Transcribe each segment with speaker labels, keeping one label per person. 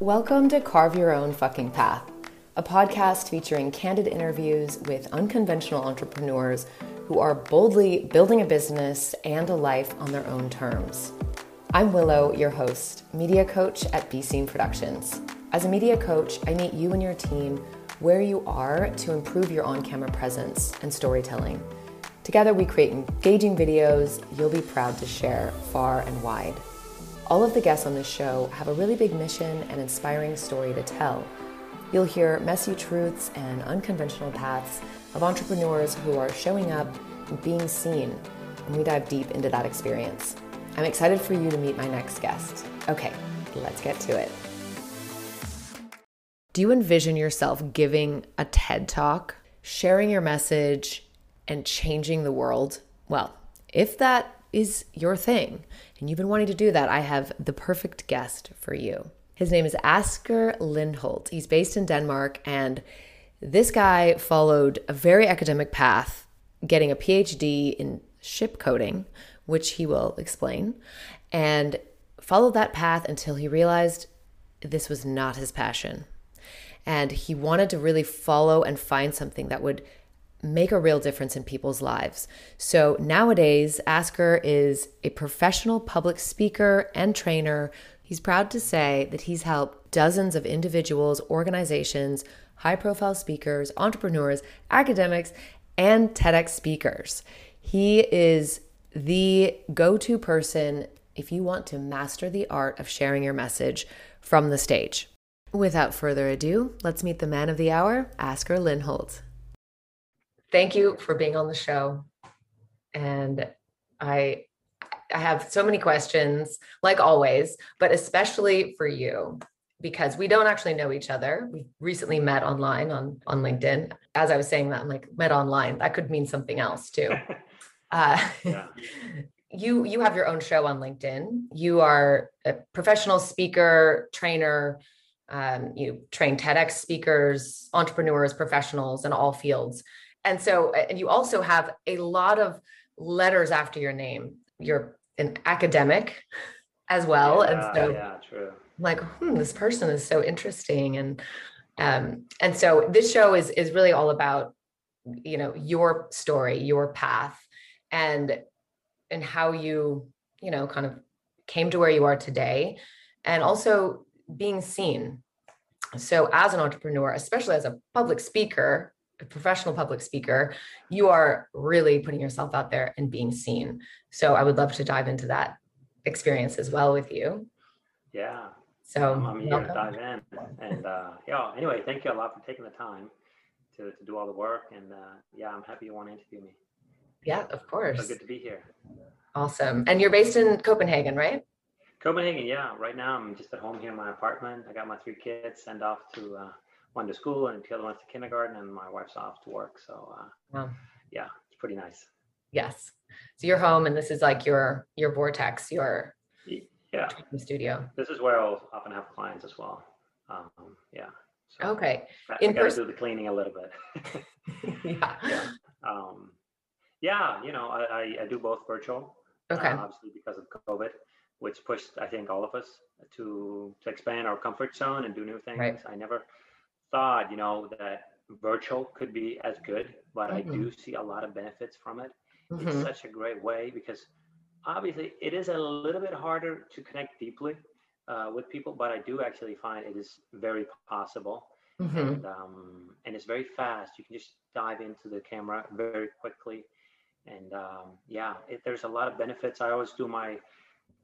Speaker 1: Welcome to Carve Your Own Fucking Path, a podcast featuring candid interviews with unconventional entrepreneurs who are boldly building a business and a life on their own terms. I'm Willow, your host, media coach at B Scene Productions. As a media coach, I meet you and your team where you are to improve your on camera presence and storytelling. Together, we create engaging videos you'll be proud to share far and wide. All of the guests on this show have a really big mission and inspiring story to tell. You'll hear messy truths and unconventional paths of entrepreneurs who are showing up and being seen, and we dive deep into that experience. I'm excited for you to meet my next guest. Okay, let's get to it. Do you envision yourself giving a TED talk, sharing your message, and changing the world? Well, if that is your thing and you've been wanting to do that, I have the perfect guest for you. His name is Asger Lindholt. He's based in Denmark, and this guy followed a very academic path, getting a PhD in ship coating, which he will explain, and followed that path until he realized this was not his passion. And he wanted to really follow and find something that would make a real difference in people's lives. So nowadays, Asger is a professional public speaker and trainer. He's proud to say that he's helped dozens of individuals, organizations, high profile speakers, entrepreneurs, academics, and TEDx speakers. He is the go to person if you want to master the art of sharing your message from the stage. Without further ado, let's meet the man of the hour, Asger Lindholt thank you for being on the show. And I I have so many questions, like always, but especially for you because we don't actually know each other. We recently met online on on LinkedIn. As I was saying that, I'm like met online. That could mean something else too. Uh, yeah. you you have your own show on LinkedIn. You are a professional speaker, trainer. Um, you train TEDx speakers, entrepreneurs, professionals in all fields and so and you also have a lot of letters after your name. You're an academic as well
Speaker 2: yeah,
Speaker 1: and so
Speaker 2: yeah true.
Speaker 1: like hmm, this person is so interesting and um and so this show is is really all about you know your story your path and and how you you know kind of came to where you are today and also being seen. So as an entrepreneur especially as a public speaker a professional public speaker, you are really putting yourself out there and being seen. So I would love to dive into that experience as well with you.
Speaker 2: Yeah.
Speaker 1: So
Speaker 2: I'm, I'm here to dive in. And uh, yeah, anyway, thank you a lot for taking the time to, to do all the work. And uh, yeah, I'm happy you want to interview me.
Speaker 1: Yeah, of course.
Speaker 2: So good to be here.
Speaker 1: Awesome. And you're based in Copenhagen, right?
Speaker 2: Copenhagen, yeah. Right now, I'm just at home here in my apartment. I got my three kids sent off to uh, one to school and the other one's to kindergarten, and my wife's off to work. So uh, wow. yeah, it's pretty nice.
Speaker 1: Yes. So you're home, and this is like your your vortex, your
Speaker 2: yeah
Speaker 1: studio.
Speaker 2: This is where I'll often have clients as well. Um, yeah.
Speaker 1: So okay.
Speaker 2: I, In I gotta do the cleaning a little bit. yeah. yeah. Um, yeah. You know, I, I, I do both virtual.
Speaker 1: Okay.
Speaker 2: Uh, obviously, because of COVID, which pushed I think all of us to to expand our comfort zone and do new things. Right. I never thought, you know, that virtual could be as good, but mm-hmm. I do mm-hmm. see a lot of benefits from it. Mm-hmm. It's such a great way because obviously it is a little bit harder to connect deeply uh, with people, but I do actually find it is very possible. Mm-hmm. And, um, and it's very fast. You can just dive into the camera very quickly. And um, yeah, it, there's a lot of benefits. I always do my,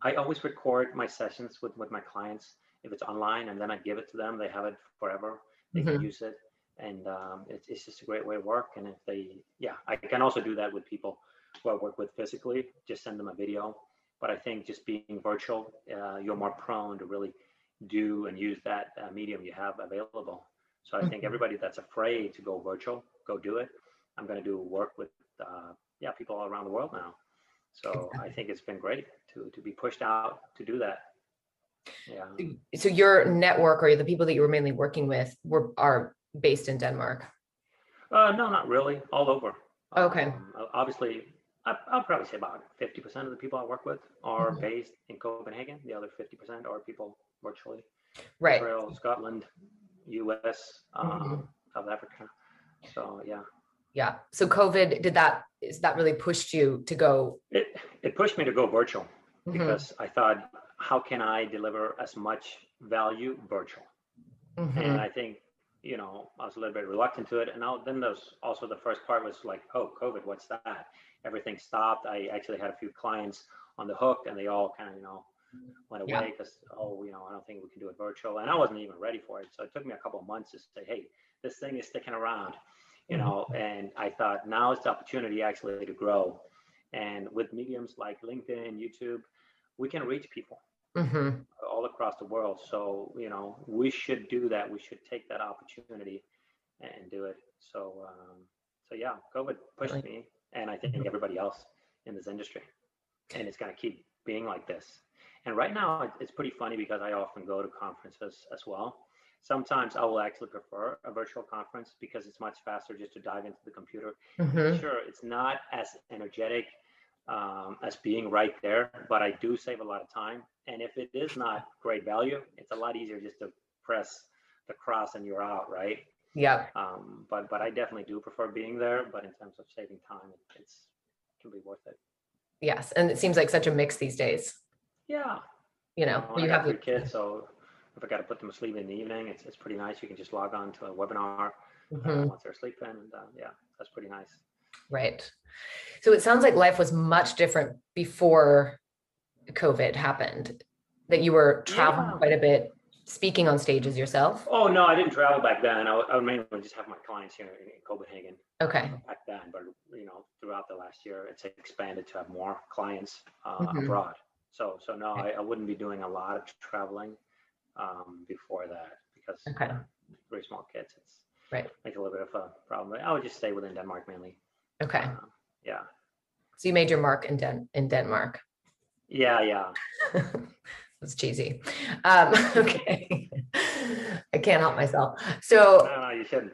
Speaker 2: I always record my sessions with, with my clients if it's online and then I give it to them. They have it forever they mm-hmm. can use it and um, it's, it's just a great way to work and if they yeah i can also do that with people who i work with physically just send them a video. But i think just being virtual uh, you're more prone to really do and use that uh, medium you have available. So i mm-hmm. think everybody that's afraid to go virtual go do it. I'm going to do work with uh, yeah people all around the world now. So i think it's been great to to be pushed out to do that
Speaker 1: yeah. So your network or the people that you were mainly working with were are based in Denmark?
Speaker 2: Uh, no, not really. All over.
Speaker 1: Okay.
Speaker 2: Um, obviously, I, will probably say about 50% of the people I work with are mm-hmm. based in Copenhagen. The other 50% are people virtually.
Speaker 1: right
Speaker 2: Israel, Scotland, US, um, mm-hmm. South Africa. So yeah.
Speaker 1: Yeah. So COVID did that is that really pushed you to go?
Speaker 2: It it pushed me to go virtual mm-hmm. because I thought, how can I deliver as much value virtual? Mm-hmm. And I think you know I was a little bit reluctant to it. And now, then there's also the first part was like, oh, COVID, what's that? Everything stopped. I actually had a few clients on the hook, and they all kind of you know went away because yeah. oh you know I don't think we can do it virtual, and I wasn't even ready for it. So it took me a couple of months to say, hey, this thing is sticking around, you mm-hmm. know. And I thought now is the opportunity actually to grow, and with mediums like LinkedIn, YouTube, we can reach people mm-hmm. all across the world. So you know we should do that. We should take that opportunity and do it. So um, so yeah, COVID pushed right. me, and I think everybody else in this industry, and it's going to keep being like this. And right now, it's pretty funny because I often go to conferences as well. Sometimes I will actually prefer a virtual conference because it's much faster just to dive into the computer. Mm-hmm. Sure, it's not as energetic um, as being right there, but I do save a lot of time. And if it is not great value, it's a lot easier just to press the cross and you're out, right?
Speaker 1: Yeah.
Speaker 2: Um, but but I definitely do prefer being there. But in terms of saving time, it's it can be worth it.
Speaker 1: Yes, and it seems like such a mix these days.
Speaker 2: Yeah.
Speaker 1: You know,
Speaker 2: you, you have three kids, so if I got to put them to sleep in the evening, it's, it's pretty nice. You can just log on to a webinar uh, mm-hmm. uh, once they're sleeping. And uh, yeah, that's pretty nice.
Speaker 1: Right. So it sounds like life was much different before COVID happened, that you were traveling yeah. quite a bit, speaking on stages yourself.
Speaker 2: Oh, no, I didn't travel back then. I, I would mainly just have my clients here in Copenhagen.
Speaker 1: Okay.
Speaker 2: Back then, but you know, throughout the last year, it's expanded to have more clients uh, mm-hmm. abroad. So, so no, okay. I, I, wouldn't be doing a lot of traveling um, before that because okay. very small kids. It's
Speaker 1: right.
Speaker 2: Make a little bit of a problem. I would just stay within Denmark mainly.
Speaker 1: Okay. Uh,
Speaker 2: yeah.
Speaker 1: So you made your mark in Den in Denmark.
Speaker 2: Yeah, yeah.
Speaker 1: That's cheesy. Um, okay. I can't help myself. So
Speaker 2: no, no, you shouldn't.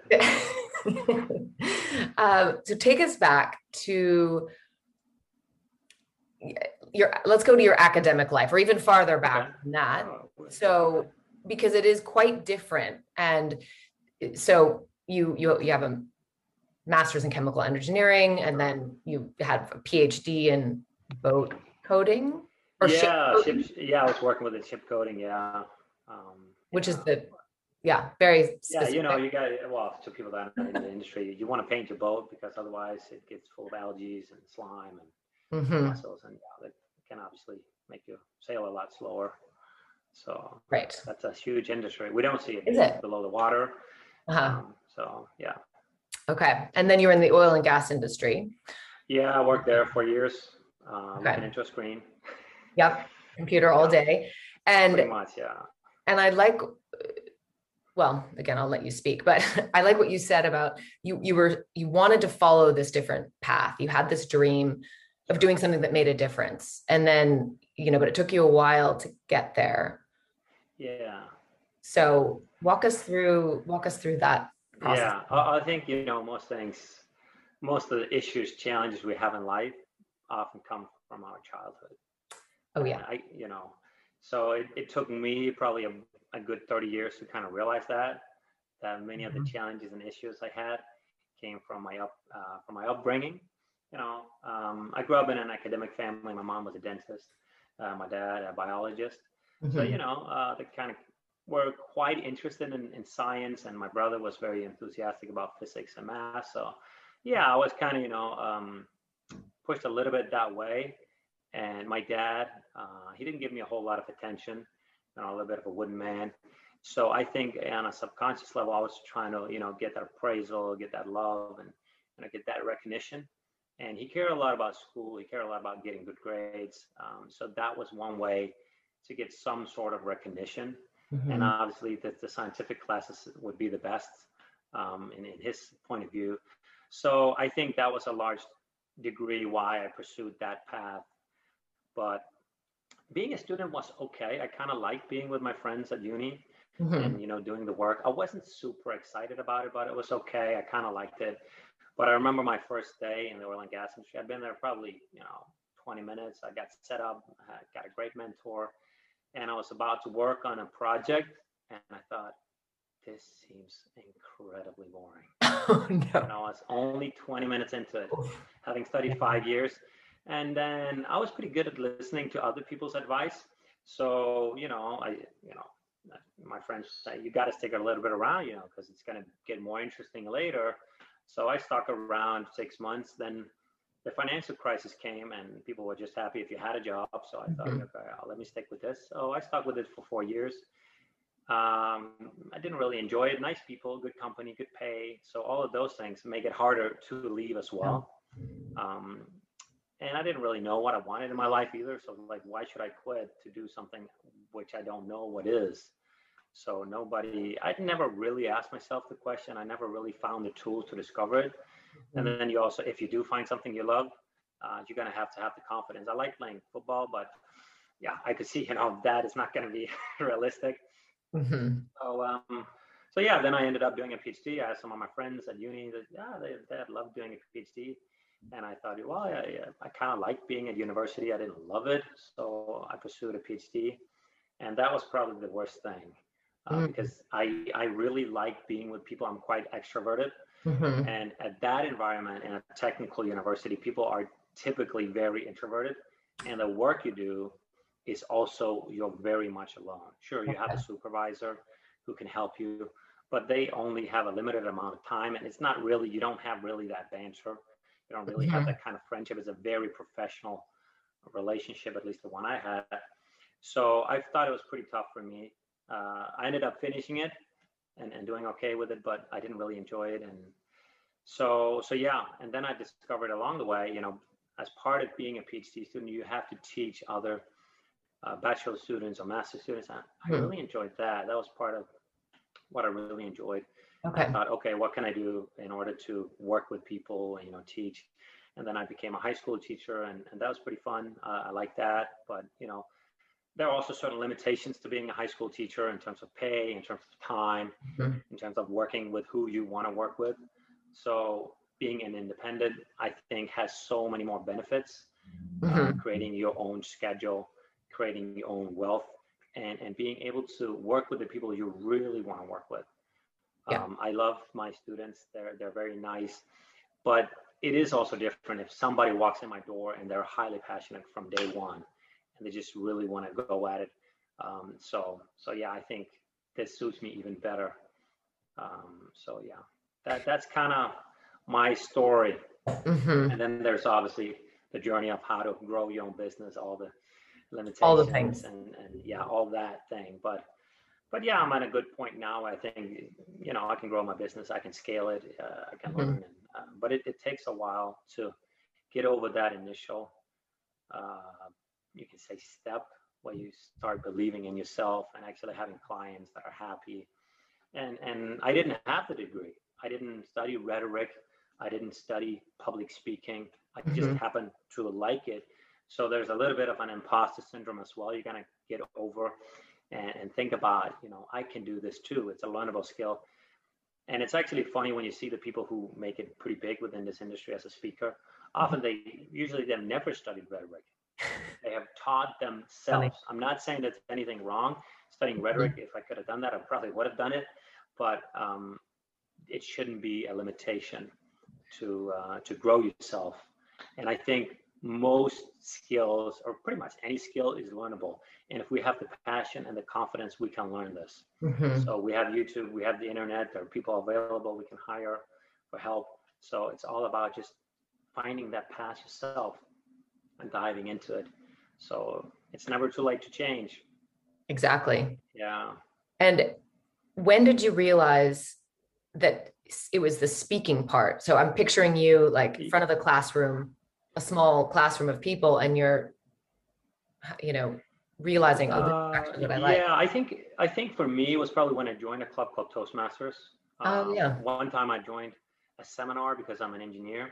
Speaker 1: um, so take us back to your let's go to your academic life or even farther back okay. than that. Oh, so because it is quite different. And so you you you have a master's in chemical engineering and then you had a PhD in boat coating
Speaker 2: or yeah, ship ship, yeah, I was working with the ship coating, yeah. Um,
Speaker 1: which is the yeah, very
Speaker 2: specific. Yeah, you know, you got well, to people that are in the industry, you want to paint your boat because otherwise it gets full of algae and slime and mm-hmm. mussels, and yeah, that can obviously make you sail a lot slower. So
Speaker 1: right,
Speaker 2: that's a huge industry. We don't see it,
Speaker 1: Is it?
Speaker 2: below the water. Uh-huh. Um, so yeah.
Speaker 1: Okay, and then you were in the oil and gas industry.
Speaker 2: Yeah, I worked there for years, uh, okay. into a screen.
Speaker 1: Yep, computer all day, and
Speaker 2: pretty much, yeah.
Speaker 1: And I like well again i'll let you speak but i like what you said about you you were you wanted to follow this different path you had this dream of doing something that made a difference and then you know but it took you a while to get there
Speaker 2: yeah
Speaker 1: so walk us through walk us through that
Speaker 2: yeah i think you know most things most of the issues challenges we have in life often come from our childhood
Speaker 1: oh yeah
Speaker 2: i you know so it, it took me probably a, a good 30 years to kind of realize that that many mm-hmm. of the mm-hmm. challenges and issues i had came from my up uh, from my upbringing you know, um, I grew up in an academic family. My mom was a dentist, uh, my dad a biologist. Mm-hmm. So you know, uh, they kind of were quite interested in, in science, and my brother was very enthusiastic about physics and math. So yeah, I was kind of you know um, pushed a little bit that way. And my dad, uh, he didn't give me a whole lot of attention. You know, a little bit of a wooden man. So I think on a subconscious level, I was trying to you know get that appraisal, get that love, and you know, get that recognition and he cared a lot about school. He cared a lot about getting good grades. Um, so that was one way to get some sort of recognition. Mm-hmm. And obviously, the, the, scientific classes would be the best um, in, in his point of view. So I think that was a large degree why I pursued that path. But being a student was okay. I kind of liked being with my friends at uni mm-hmm. and you know doing the work. I wasn't super excited about it, but it was okay. I kind of liked it. But I remember my first day in the oil and gas industry. I'd been there probably, you know, 20 minutes. I got set up, I got a great mentor, and I was about to work on a project and I thought, this seems incredibly boring. Oh, no. You know, it's only 20 minutes into it, having studied five years. And then I was pretty good at listening to other people's advice. So, you know, I, you know, my friends say, you got to stick it a little bit around, you know, because it's going to get more interesting later. So I stuck around six months. Then the financial crisis came and people were just happy if you had a job. So I thought, mm-hmm. okay, let me stick with this. So I stuck with it for four years. Um, I didn't really enjoy it. Nice people, good company, good pay. So all of those things make it harder to leave as well. Um, and I didn't really know what I wanted in my life either. So like, why should I quit to do something which I don't know what is? So nobody, I never really asked myself the question. I never really found the tools to discover it. And mm-hmm. then you also, if you do find something you love, uh, you're gonna have to have the confidence. I like playing football, but yeah, I could see, you know, that is not gonna be realistic. Mm-hmm. So, um, so yeah, then I ended up doing a PhD. I asked some of my friends at uni that, yeah, they, they had loved doing a PhD. And I thought, well, I, I kind of like being at university. I didn't love it. So I pursued a PhD. And that was probably the worst thing uh, mm-hmm. because I, I really like being with people. I'm quite extroverted. Mm-hmm. And at that environment in a technical university, people are typically very introverted. And the work you do is also you're very much alone. Sure, you have a supervisor who can help you, but they only have a limited amount of time, and it's not really you don't have really that banter. You don't really mm-hmm. have that kind of friendship. It's a very professional relationship, at least the one I had. So I thought it was pretty tough for me. Uh, I ended up finishing it and, and doing okay with it, but I didn't really enjoy it. And so, so yeah. And then I discovered along the way, you know, as part of being a PhD student, you have to teach other uh, bachelor students or master students. I, I hmm. really enjoyed that. That was part of what I really enjoyed. Okay. I thought, okay, what can I do in order to work with people and you know teach? And then I became a high school teacher, and, and that was pretty fun. Uh, I like that, but you know, there are also certain limitations to being a high school teacher in terms of pay, in terms of time, in terms of working with who you want to work with. So being an independent, I think, has so many more benefits. Uh, mm-hmm. Uh, creating your own schedule, creating your own wealth and, and being able to work with the people you really want to work with. Yeah. Um, I love my students. They're, they're very nice, but it is also different if somebody walks in my door and they're highly passionate from day one and they just really want to go at it. Um, so, so yeah, I think this suits me even better. Um, so yeah, that, that's kind of my story. Mm-hmm. And then there's obviously the journey of how to grow your own business, all the limitations
Speaker 1: all the things
Speaker 2: and, and yeah all that thing but but yeah i'm at a good point now i think you know i can grow my business i can scale it uh, i can mm-hmm. learn uh, but it, it takes a while to get over that initial uh, you can say step where you start believing in yourself and actually having clients that are happy and and i didn't have the degree i didn't study rhetoric i didn't study public speaking i just mm-hmm. happened to like it so there's a little bit of an imposter syndrome as well. You're gonna get over and, and think about, you know, I can do this too. It's a learnable skill. And it's actually funny when you see the people who make it pretty big within this industry as a speaker. Often they usually they've never studied rhetoric. They have taught themselves. I'm not saying that's anything wrong studying rhetoric. Mm-hmm. If I could have done that, I probably would have done it. But um, it shouldn't be a limitation to uh, to grow yourself. And I think most skills or pretty much any skill is learnable and if we have the passion and the confidence we can learn this mm-hmm. so we have youtube we have the internet there are people available we can hire for help so it's all about just finding that path yourself and diving into it so it's never too late to change
Speaker 1: exactly
Speaker 2: yeah
Speaker 1: and when did you realize that it was the speaking part so i'm picturing you like in front of the classroom a small classroom of people and you're you know realizing oh what I like.
Speaker 2: Yeah, I think I think for me it was probably when I joined a club called Toastmasters.
Speaker 1: Oh um, yeah.
Speaker 2: One time I joined a seminar because I'm an engineer,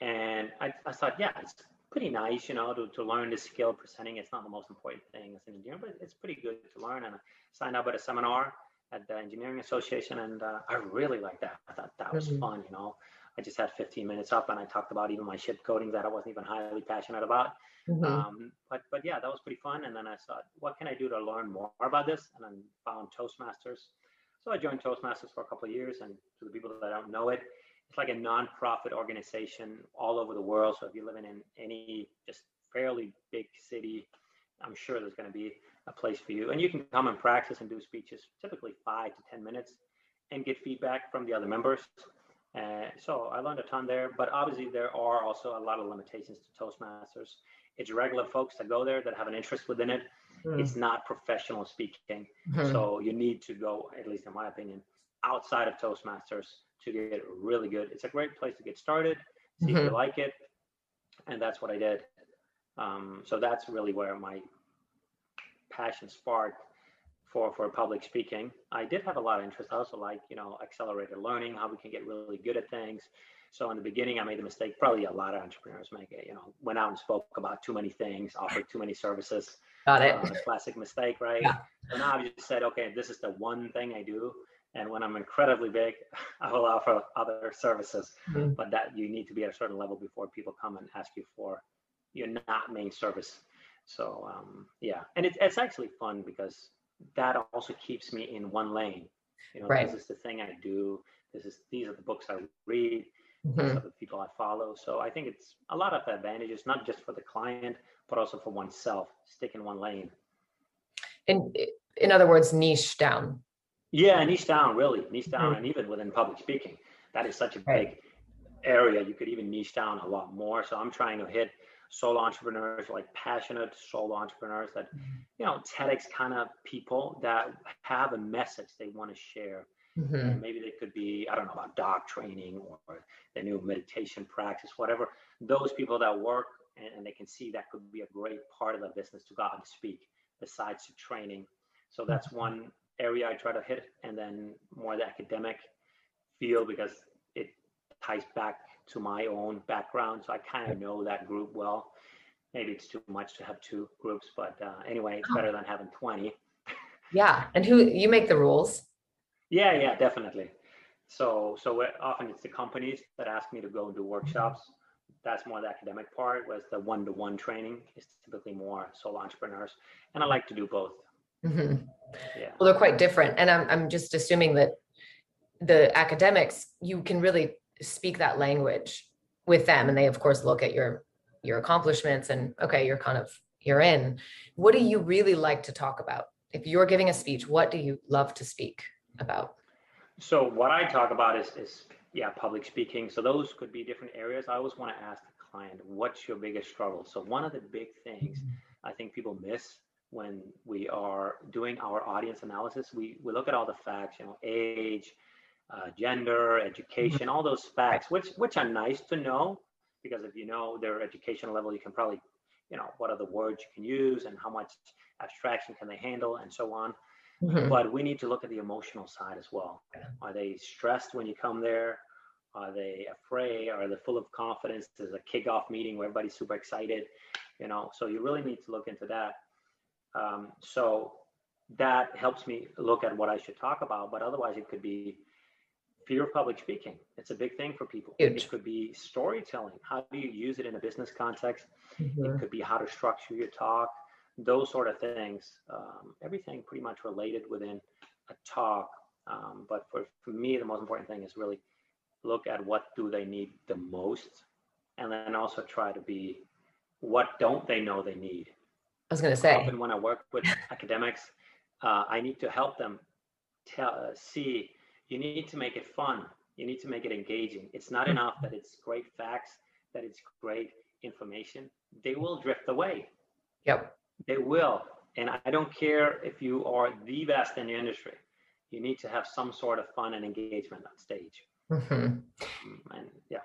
Speaker 2: and I, I thought, yeah, it's pretty nice, you know, to, to learn the skill presenting. It's not the most important thing as an engineer, but it's pretty good to learn. And I signed up at a seminar at the Engineering Association, and uh, I really liked that. I thought that was mm-hmm. fun, you know I just had 15 minutes up and I talked about even my ship coating that I wasn't even highly passionate about. Mm-hmm. Um, but but yeah, that was pretty fun. And then I thought, what can I do to learn more about this? And then found Toastmasters. So I joined Toastmasters for a couple of years. And to the people that don't know it, it's like a nonprofit organization all over the world. So if you're living in any just fairly big city, I'm sure there's going to be a place for you. And you can come and practice and do speeches, typically five to 10 minutes, and get feedback from the other members. Uh, so I learned a ton there, but obviously there are also a lot of limitations to Toastmasters. It's regular folks that go there that have an interest within it. Mm. It's not professional speaking. Mm-hmm. So you need to go, at least in my opinion, outside of Toastmasters to get really good. It's a great place to get started, see mm-hmm. if you mm-hmm. like it. And that's what I did. Um, so that's really where my passion sparked for for public speaking. I did have a lot of interest. I also like you know accelerated learning, how we can get really good at things. So in the beginning, I made the mistake. Probably a lot of entrepreneurs make it. You know, went out and spoke about too many things, offered too many services.
Speaker 1: Got it.
Speaker 2: Uh, classic mistake, right? Yeah. So now I've just said, okay, this is the one thing I do. And when I'm incredibly big, I will offer other services. Mm-hmm. But that you need to be at a certain level before people come and ask you for your not main service. So um, yeah, and it's it's actually fun because that also keeps me in one lane. You know, right. this is the thing I do. This is these are the books I read. Mm-hmm. These are the people I follow. So I think it's a lot of advantages, not just for the client, but also for oneself. Stick in one lane.
Speaker 1: In in other words, niche down.
Speaker 2: Yeah, niche down, really niche down, mm-hmm. and even within public speaking, that is such a right. big area. You could even niche down a lot more. So I'm trying to hit solo entrepreneurs, like passionate solo entrepreneurs that, mm-hmm. you know, TEDx kind of people that have a message they want to share. Mm-hmm. maybe they could be, I don't know, about dog training or the new meditation practice, whatever. Those people that work and, and, they can see that could be a great part of the business to go out and speak besides the training. So that's one area I try to hit. And then more the academic field because it ties back to my own background. So I kind of know that group well. Maybe it's too much to have two groups, but uh, anyway, it's better than having 20.
Speaker 1: Yeah. And who you make the rules?
Speaker 2: Yeah, yeah, definitely. So, so often it's the companies that ask me to go and do workshops. That's more the academic part, whereas the one-to-one training is typically more solo entrepreneurs. And I like to do both.
Speaker 1: Mm-hmm. Yeah. Well, they're quite different. And I'm, I'm just assuming that the academics, you can really speak that language with them and they of course look at your your accomplishments and okay you're kind of you're in what do you really like to talk about if you're giving a speech what do you love to speak about
Speaker 2: so what i talk about is is yeah public speaking so those could be different areas i always want to ask the client what's your biggest struggle so one of the big things i think people miss when we are doing our audience analysis we we look at all the facts you know age uh, gender, education, all those facts, which which are nice to know because if you know their educational level, you can probably, you know, what are the words you can use and how much abstraction can they handle and so on. Mm-hmm. But we need to look at the emotional side as well. Are they stressed when you come there? Are they afraid? Are they full of confidence? There's a kickoff meeting where everybody's super excited, you know. So you really need to look into that. Um, so that helps me look at what I should talk about. But otherwise, it could be fear of public speaking. It's a big thing for people. Huge. It could be storytelling. How do you use it in a business context? Mm-hmm. It could be how to structure your talk, those sort of things. Um, everything pretty much related within a talk. Um, but for, for me, the most important thing is really look at what do they need the most, and then also try to be what don't they know they need.
Speaker 1: I was going to say.
Speaker 2: Often when I work with academics, uh, I need to help them tell, uh, see you need to make it fun. You need to make it engaging. It's not enough that it's great facts, that it's great information. They will drift away.
Speaker 1: Yep.
Speaker 2: They will. And I don't care if you are the best in the industry. You need to have some sort of fun and engagement on stage. Mm-hmm. Mm, and yeah.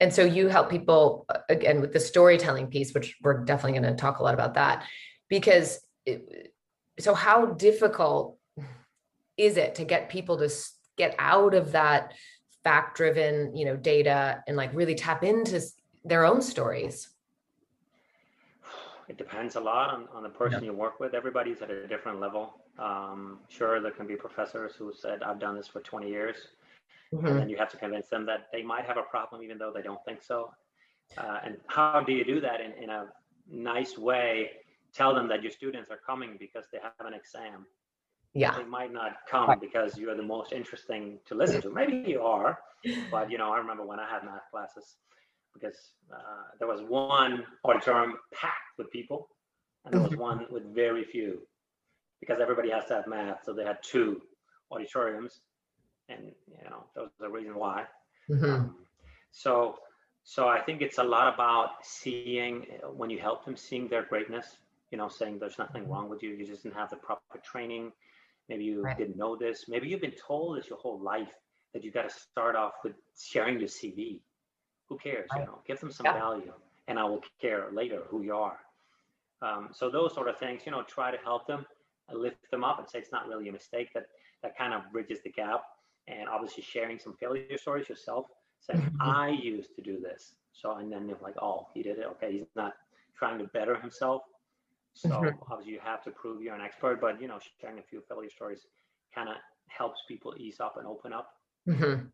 Speaker 1: And so you help people again with the storytelling piece, which we're definitely going to talk a lot about that, because it, so how difficult is it to get people to get out of that fact driven you know data and like really tap into their own stories?
Speaker 2: It depends a lot on, on the person yeah. you work with. Everybody's at a different level. Um, sure there can be professors who said i've done this for 20 years mm-hmm. and then you have to convince them that they might have a problem even though they don't think so. Uh, and how do you do that in, in a nice way? Tell them that your students are coming because they have an exam.
Speaker 1: Yeah.
Speaker 2: They might not come right. because you're the most interesting to listen to. Maybe you are, but you know, I remember when I had math classes because uh, there was one auditorium packed with people and there was mm-hmm. one with very few because everybody has to have math. So they had two auditoriums and you know, there was the reason why. Mm-hmm. Um, so, so I think it's a lot about seeing when you help them seeing their greatness, you know, saying there's nothing wrong with you. You just didn't have the proper training. Maybe you right. didn't know this. Maybe you've been told this your whole life that you got to start off with sharing your CV. Who cares? Right. You know, give them some yeah. value, and I will care later who you are. Um, so those sort of things, you know, try to help them, lift them up, and say it's not really a mistake. That that kind of bridges the gap. And obviously, sharing some failure stories yourself, saying mm-hmm. I used to do this. So and then you're like, oh, he did it. Okay, he's not trying to better himself. So obviously, you have to prove you're an expert. But you know, sharing a few failure stories kind of helps people ease up and open up.
Speaker 1: Mm-hmm.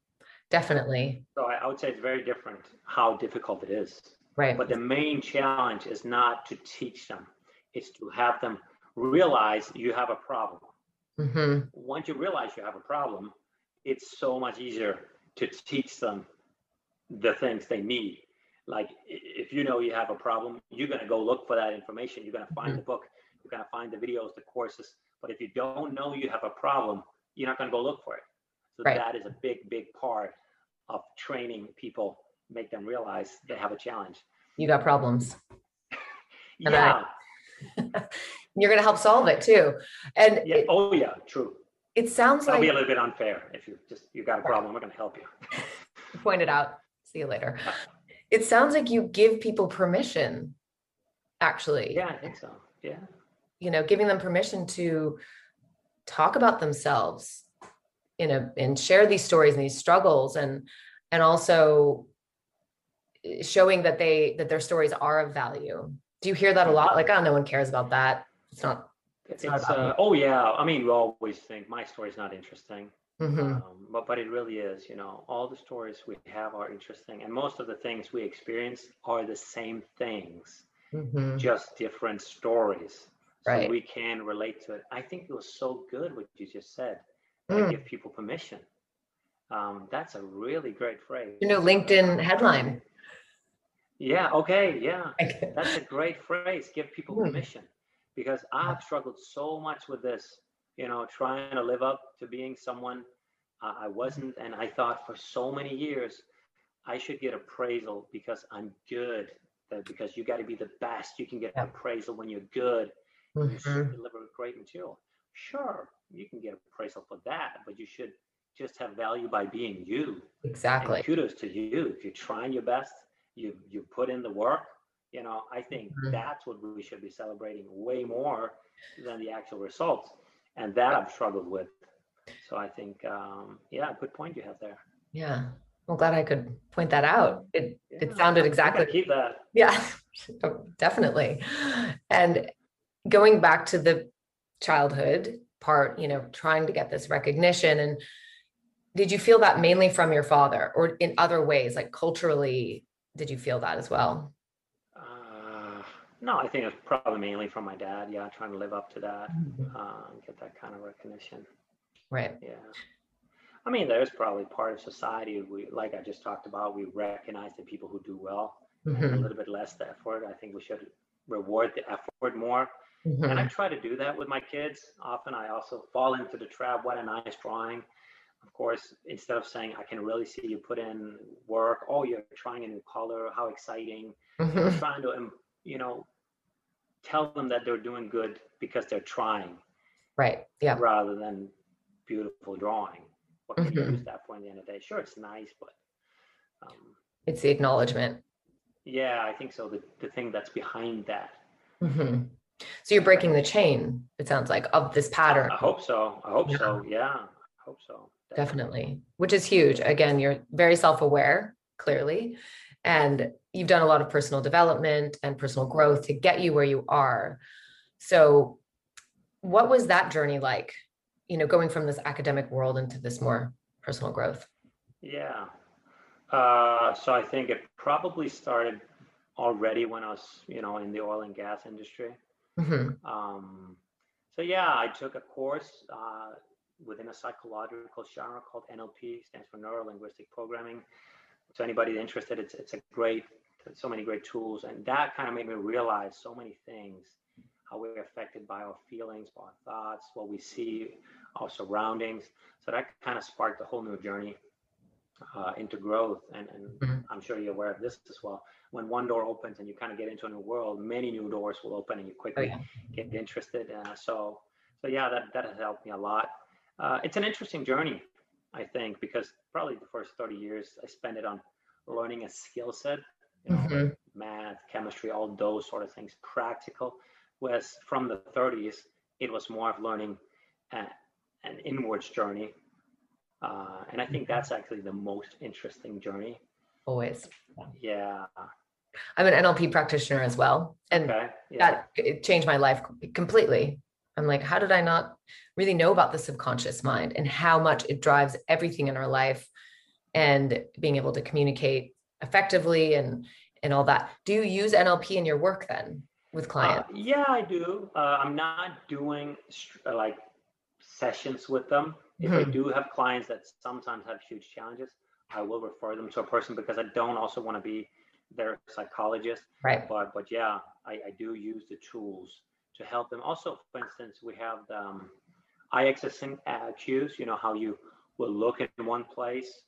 Speaker 1: Definitely.
Speaker 2: So I, I would say it's very different how difficult it is.
Speaker 1: Right.
Speaker 2: But the main challenge is not to teach them, it's to have them realize you have a problem. Mm-hmm. Once you realize you have a problem, it's so much easier to teach them the things they need. Like if you know you have a problem, you're going to go look for that information. You're to find the mm. book, you're to find the videos, the courses. But if you don't know you have a problem, you're not going to go look for it. So right. that is a big, big part of training people, make them realize they have a challenge.
Speaker 1: You got problems.
Speaker 2: yeah.
Speaker 1: you're going to help solve it too. And
Speaker 2: yeah. It, oh yeah, true.
Speaker 1: It sounds
Speaker 2: That'll
Speaker 1: like
Speaker 2: be a little bit unfair if you just you got a problem. We're going to help you.
Speaker 1: Point it out. See you later. It sounds like you give people permission. Actually.
Speaker 2: Yeah, I think so. Yeah.
Speaker 1: You know, giving them permission to talk about themselves in a and share these stories and these struggles and and also showing that they that their stories are of value do you hear that a lot mm-hmm. like oh no one cares about that it's not
Speaker 2: it's, it's uh, oh yeah i mean we always think my story's not interesting mm-hmm. um, but but it really is you know all the stories we have are interesting and most of the things we experience are the same things mm-hmm. just different stories so right. we can relate to it i think it was so good what you just said mm. give people permission. Um, that's a really great phrase.
Speaker 1: You know, LinkedIn headline.
Speaker 2: Yeah. Okay. Yeah. That's a great phrase. Give people mm. permission, because I've struggled so much with this. You know, trying to live up to being someone I wasn't, and I thought for so many years I should get appraisal because I'm good. That because you got to be the best. You can get appraisal when you're good. Mm-hmm. You should deliver great material. Sure, you can get appraisal for that, but you should just have value by being you.
Speaker 1: Exactly.
Speaker 2: And kudos to you. If you're trying your best, you you put in the work. You know, I think mm-hmm. that's what we should be celebrating way more than the actual results. And that I've struggled with. So I think, um, yeah, good point you have there.
Speaker 1: Yeah. I'm glad I could point that out. It yeah, it sounded exactly
Speaker 2: keep that.
Speaker 1: Yeah, definitely. And going back to the childhood part, you know, trying to get this recognition. And did you feel that mainly from your father or in other ways, like culturally, did you feel that as well?
Speaker 2: No, I think it's probably mainly from my dad. Yeah, trying to live up to that, mm-hmm. uh, get that kind of recognition.
Speaker 1: Right.
Speaker 2: Yeah. I mean, there's probably part of society we, like I just talked about, we recognize the people who do well, mm-hmm. a little bit less the effort. I think we should reward the effort more. Mm-hmm. And I try to do that with my kids. Often I also fall into the trap, what a nice drawing. Of course, instead of saying, I can really see you put in work, oh, you're trying a new color, how exciting. Mm-hmm. Trying to, you know, tell them that they're doing good because they're trying.
Speaker 1: Right. Yeah.
Speaker 2: Rather than beautiful drawing. What can mm-hmm. you use that for in the end of the day? Sure, it's nice, but.
Speaker 1: Um, it's the acknowledgement.
Speaker 2: Yeah, I think so. The, the thing that's behind that.
Speaker 1: Mm-hmm. So you're breaking the chain, it sounds like, of this pattern.
Speaker 2: I hope so. I hope yeah. so. Yeah. I hope so.
Speaker 1: Definitely. Definitely. Which is huge. Again, you're very self-aware, clearly. And you've done a lot of personal development and personal growth to get you where you are. So what was that journey like? You know, going from this academic world into this more personal growth?
Speaker 2: Yeah. Uh, so I think it probably started already when I was, you know, in the oil and gas industry. Mm-hmm. Um, so yeah, I took a course uh, within a psychological genre called NLP, stands for Neuro Linguistic Programming. So anybody interested, it's it's a great, so many great tools, and that kind of made me realize so many things, how we're affected by our feelings, by our thoughts, what we see, our surroundings. So that kind of sparked a whole new journey uh, into growth. And, and mm-hmm. I'm sure you're aware of this as well. When one door opens and you kind of get into a new world, many new doors will open and you quickly oh, yeah. get interested. Uh, so, so yeah, that, that has helped me a lot. Uh, it's an interesting journey, I think, because probably the first 30 years I spent it on learning a skill set, you know, mm-hmm. math, chemistry, all those sort of things, practical. Whereas from the 30s, it was more of learning a, an inwards journey uh, and I think mm-hmm. that's actually the most interesting journey.
Speaker 1: Always.
Speaker 2: Yeah.
Speaker 1: I'm an NLP practitioner as well. And okay. yeah. that changed my life completely. I'm like, how did I not really know about the subconscious mind and how much it drives everything in our life and being able to communicate effectively and and all that. Do you use NLP in your work then with uh, clients?
Speaker 2: Uh, yeah, I do. Uh, I'm not doing like sessions with them. If mm-hmm. I do have clients that sometimes have huge challenges, I will refer them to a person because I don't also want to be their psychologist.
Speaker 1: Right.
Speaker 2: But but yeah, I, I do use the tools to help them. Also, for instance, we have the um, eye access uh, cues. You know how you will look in one place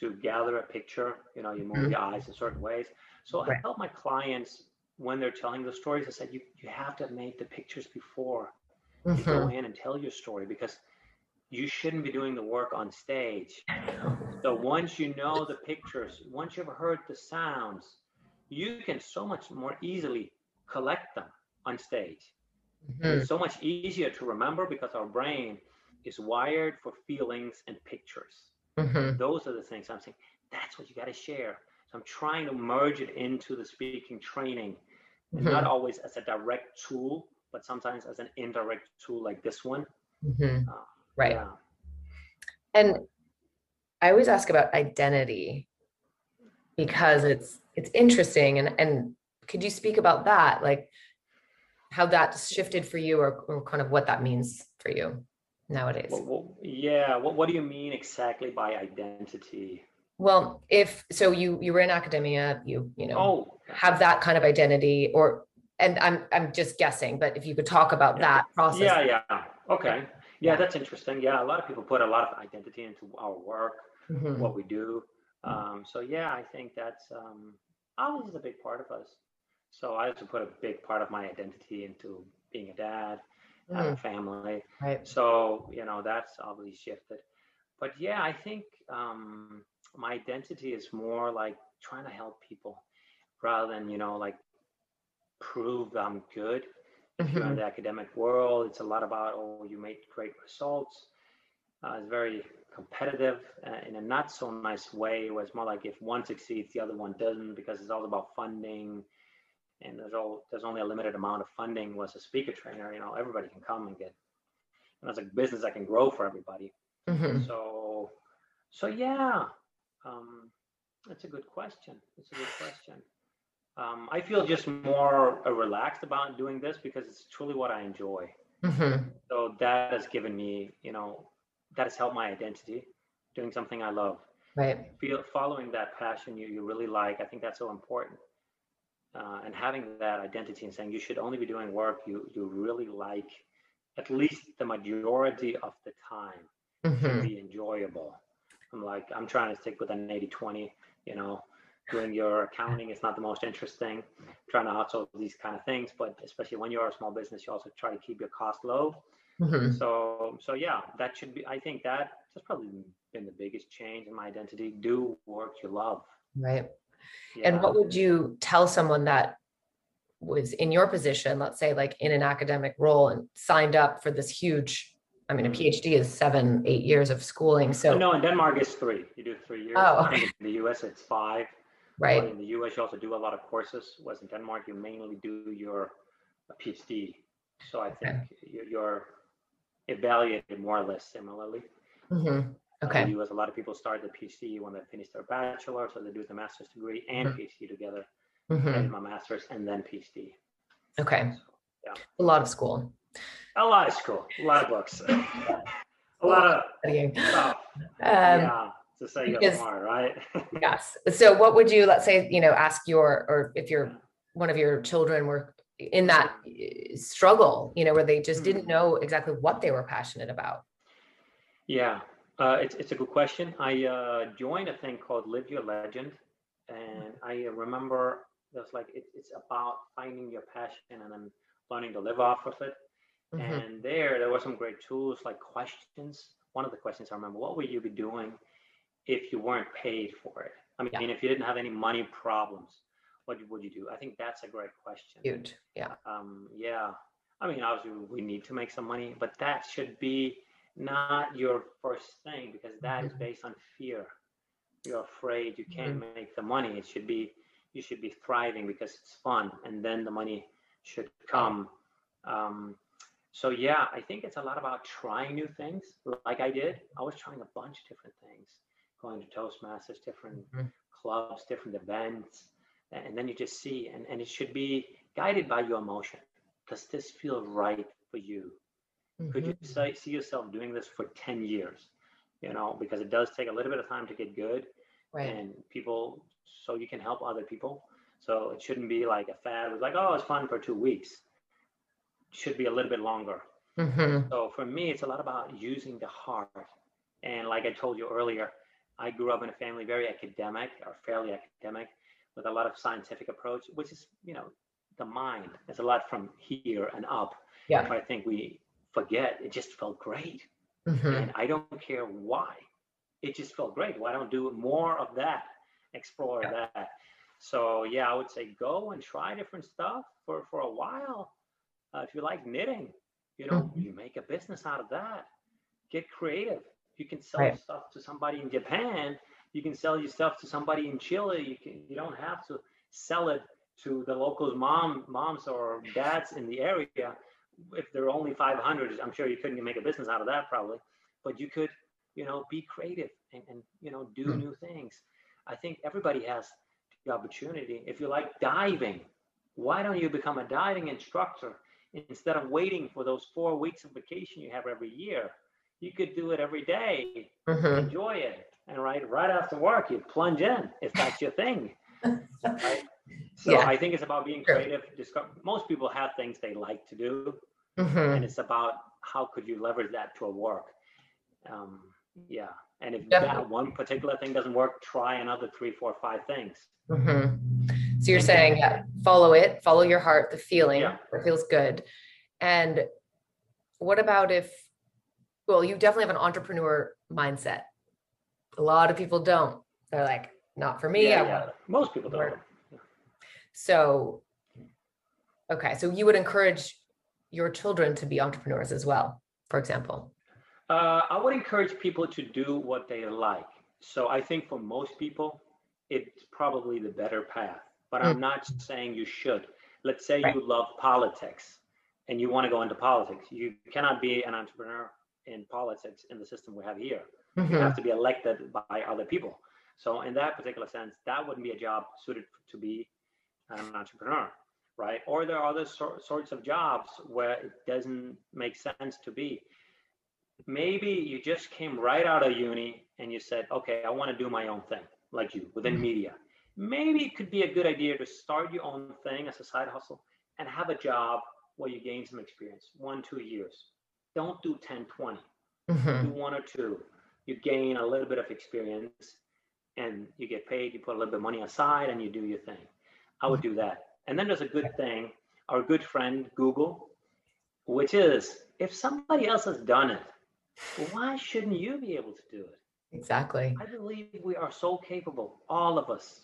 Speaker 2: to gather a picture. You know, you move mm-hmm. your eyes in certain ways. So right. I help my clients when they're telling the stories. I said you you have to make the pictures before mm-hmm. you go mm-hmm. in and tell your story because you shouldn't be doing the work on stage. So once you know the pictures, once you've heard the sounds, you can so much more easily collect them on stage. Mm-hmm. It's so much easier to remember because our brain is wired for feelings and pictures. Mm-hmm. Those are the things I'm saying. That's what you got to share. So I'm trying to merge it into the speaking training, mm-hmm. not always as a direct tool, but sometimes as an indirect tool like this one.
Speaker 1: Mm-hmm. Uh, Right. Yeah. And I always ask about identity because it's it's interesting and and could you speak about that like how that shifted for you or, or kind of what that means for you nowadays
Speaker 2: well, well, yeah what, what do you mean exactly by identity
Speaker 1: well if so you you were in academia you you know oh. have that kind of identity or and i'm i'm just guessing but if you could talk about
Speaker 2: yeah.
Speaker 1: that process
Speaker 2: yeah yeah okay yeah, that's interesting. Yeah, a lot of people put a lot of identity into our work, mm-hmm. what we do. Um, so yeah, I think that's um, always a big part of us. So I also put a big part of my identity into being a dad, mm. a family.
Speaker 1: Right.
Speaker 2: So you know that's obviously shifted. But yeah, I think um, my identity is more like trying to help people rather than you know like prove I'm good if you're in mm-hmm. the academic world, it's a lot about, oh, you made great results. Uh, it's very competitive uh, in a not so nice way, where it's more like if one succeeds, the other one doesn't, because it's all about funding. And there's all there's only a limited amount of funding. Was a speaker trainer, you know, everybody can come and get. And it's a business that can grow for everybody. Mm-hmm. So, so yeah, um, that's a good question. It's a good question. Um, I feel just more relaxed about doing this because it's truly what I enjoy. Mm-hmm. So that has given me, you know, that has helped my identity, doing something I love.
Speaker 1: Right.
Speaker 2: Feel following that passion you, you really like. I think that's so important. Uh, and having that identity and saying you should only be doing work you you really like, at least the majority of the time, mm-hmm. to be enjoyable. I'm like I'm trying to stick with an 80-20. You know, doing your accounting is not the most interesting trying to outsource these kind of things but especially when you're a small business you also try to keep your cost low mm-hmm. so so yeah that should be i think that that's probably been the biggest change in my identity do work you love
Speaker 1: right yeah. and what would you tell someone that was in your position let's say like in an academic role and signed up for this huge I mean, a mm. PhD is seven, eight years of schooling. So
Speaker 2: no, in Denmark it's three. You do three years. Oh, in the US it's five.
Speaker 1: Right.
Speaker 2: But in the US, you also do a lot of courses. Whereas in Denmark, you mainly do your PhD. So I think okay. you're evaluated more or less similarly.
Speaker 1: Mm-hmm. Okay.
Speaker 2: The US, a lot of people start the PhD when they finish their bachelor, so they do the master's degree and mm-hmm. PhD together. Mm-hmm. And my master's and then PhD.
Speaker 1: Okay. So, yeah. A lot of school.
Speaker 2: A lot of school. A lot of books. a lot of studying. Stuff. Um, yeah. To say you're smart, right?
Speaker 1: yes. So, what would you, let's say, you know, ask your, or if you're one of your children were in that uh, struggle, you know, where they just didn't mm-hmm. know exactly what they were passionate about?
Speaker 2: Yeah, uh, it's, it's a good question. I uh, joined a thing called Live Your Legend. And I remember there's like, it, it's about finding your passion and then learning to live off of it. Mm-hmm. And there, there were some great tools like questions. One of the questions I remember, what would you be doing if you weren't paid for it? I mean, yeah. if you didn't have any money problems, what would you do? I think that's a great question.
Speaker 1: Huge. Yeah.
Speaker 2: Um, yeah. I mean, obviously, we need to make some money, but that should be not your first thing because that mm-hmm. is based on fear. You're afraid you can't mm-hmm. make the money. It should be you should be thriving because it's fun, and then the money should come. Um, so yeah, I think it's a lot about trying new things, like I did. I was trying a bunch of different things, going to Toastmasters, different mm-hmm. clubs, different events, and then you just see, and, and it should be guided by your emotion. Does this feel right for you? Mm-hmm. Could you say, see yourself doing this for 10 years? You know, because it does take a little bit of time to get good. Right. And people, so you can help other people. So it shouldn't be like a fad. It's like, oh, it's fun for two weeks. It should be a little bit longer. Mm-hmm. So for me, it's a lot about using the heart. And like I told you earlier, I grew up in a family very academic or fairly academic with a lot of scientific approach, which is, you know, the mind. There's a lot from here and up. Yeah. But I think we forget. It just felt great. Mm-hmm. And I don't care why. It just felt great. Why don't do more of that? Explore yeah. that. So yeah, I would say go and try different stuff for for a while. Uh, if you like knitting, you know, mm-hmm. you make a business out of that. Get creative. You can sell right. stuff to somebody in Japan. You can sell your stuff to somebody in Chile. You can. You don't have to sell it to the locals' mom, moms or dads in the area if there are only 500, I'm sure you couldn't make a business out of that probably, but you could, you know, be creative and, and you know, do mm. new things. I think everybody has the opportunity. If you like diving, why don't you become a diving instructor instead of waiting for those four weeks of vacation you have every year? You could do it every day, mm-hmm. enjoy it, and right right after work you plunge in if that's your thing. Right? So yeah. I think it's about being creative. Most people have things they like to do, mm-hmm. and it's about how could you leverage that to a work. Um, yeah, and if Definitely. that one particular thing doesn't work, try another three, four, five things.
Speaker 1: Mm-hmm. So you're saying, yeah, follow it, follow your heart, the feeling, yeah. it feels good. And what about if? Well, you definitely have an entrepreneur mindset. A lot of people don't. They're like, not for me.
Speaker 2: Yeah, yeah. Most people don't.
Speaker 1: So, okay, so you would encourage your children to be entrepreneurs as well, for example?
Speaker 2: Uh, I would encourage people to do what they like. So I think for most people, it's probably the better path. But mm. I'm not saying you should. Let's say right. you love politics and you want to go into politics. You cannot be an entrepreneur in politics in the system we have here. Mm-hmm. You have to be elected by other people. So in that particular sense, that wouldn't be a job suited to be an entrepreneur, right? Or there are other so- sorts of jobs where it doesn't make sense to be. Maybe you just came right out of uni and you said, okay, I want to do my own thing, like you within mm-hmm. media. Maybe it could be a good idea to start your own thing as a side hustle and have a job where you gain some experience, one, two years. Don't do 10, 20. Mm-hmm. Do one or two. You gain a little bit of experience and you get paid, you put a little bit of money aside and you do your thing. I would do that. And then there's a good thing, our good friend Google, which is if somebody else has done it, why shouldn't you be able to do it?
Speaker 1: Exactly.
Speaker 2: I believe we are so capable, all of us,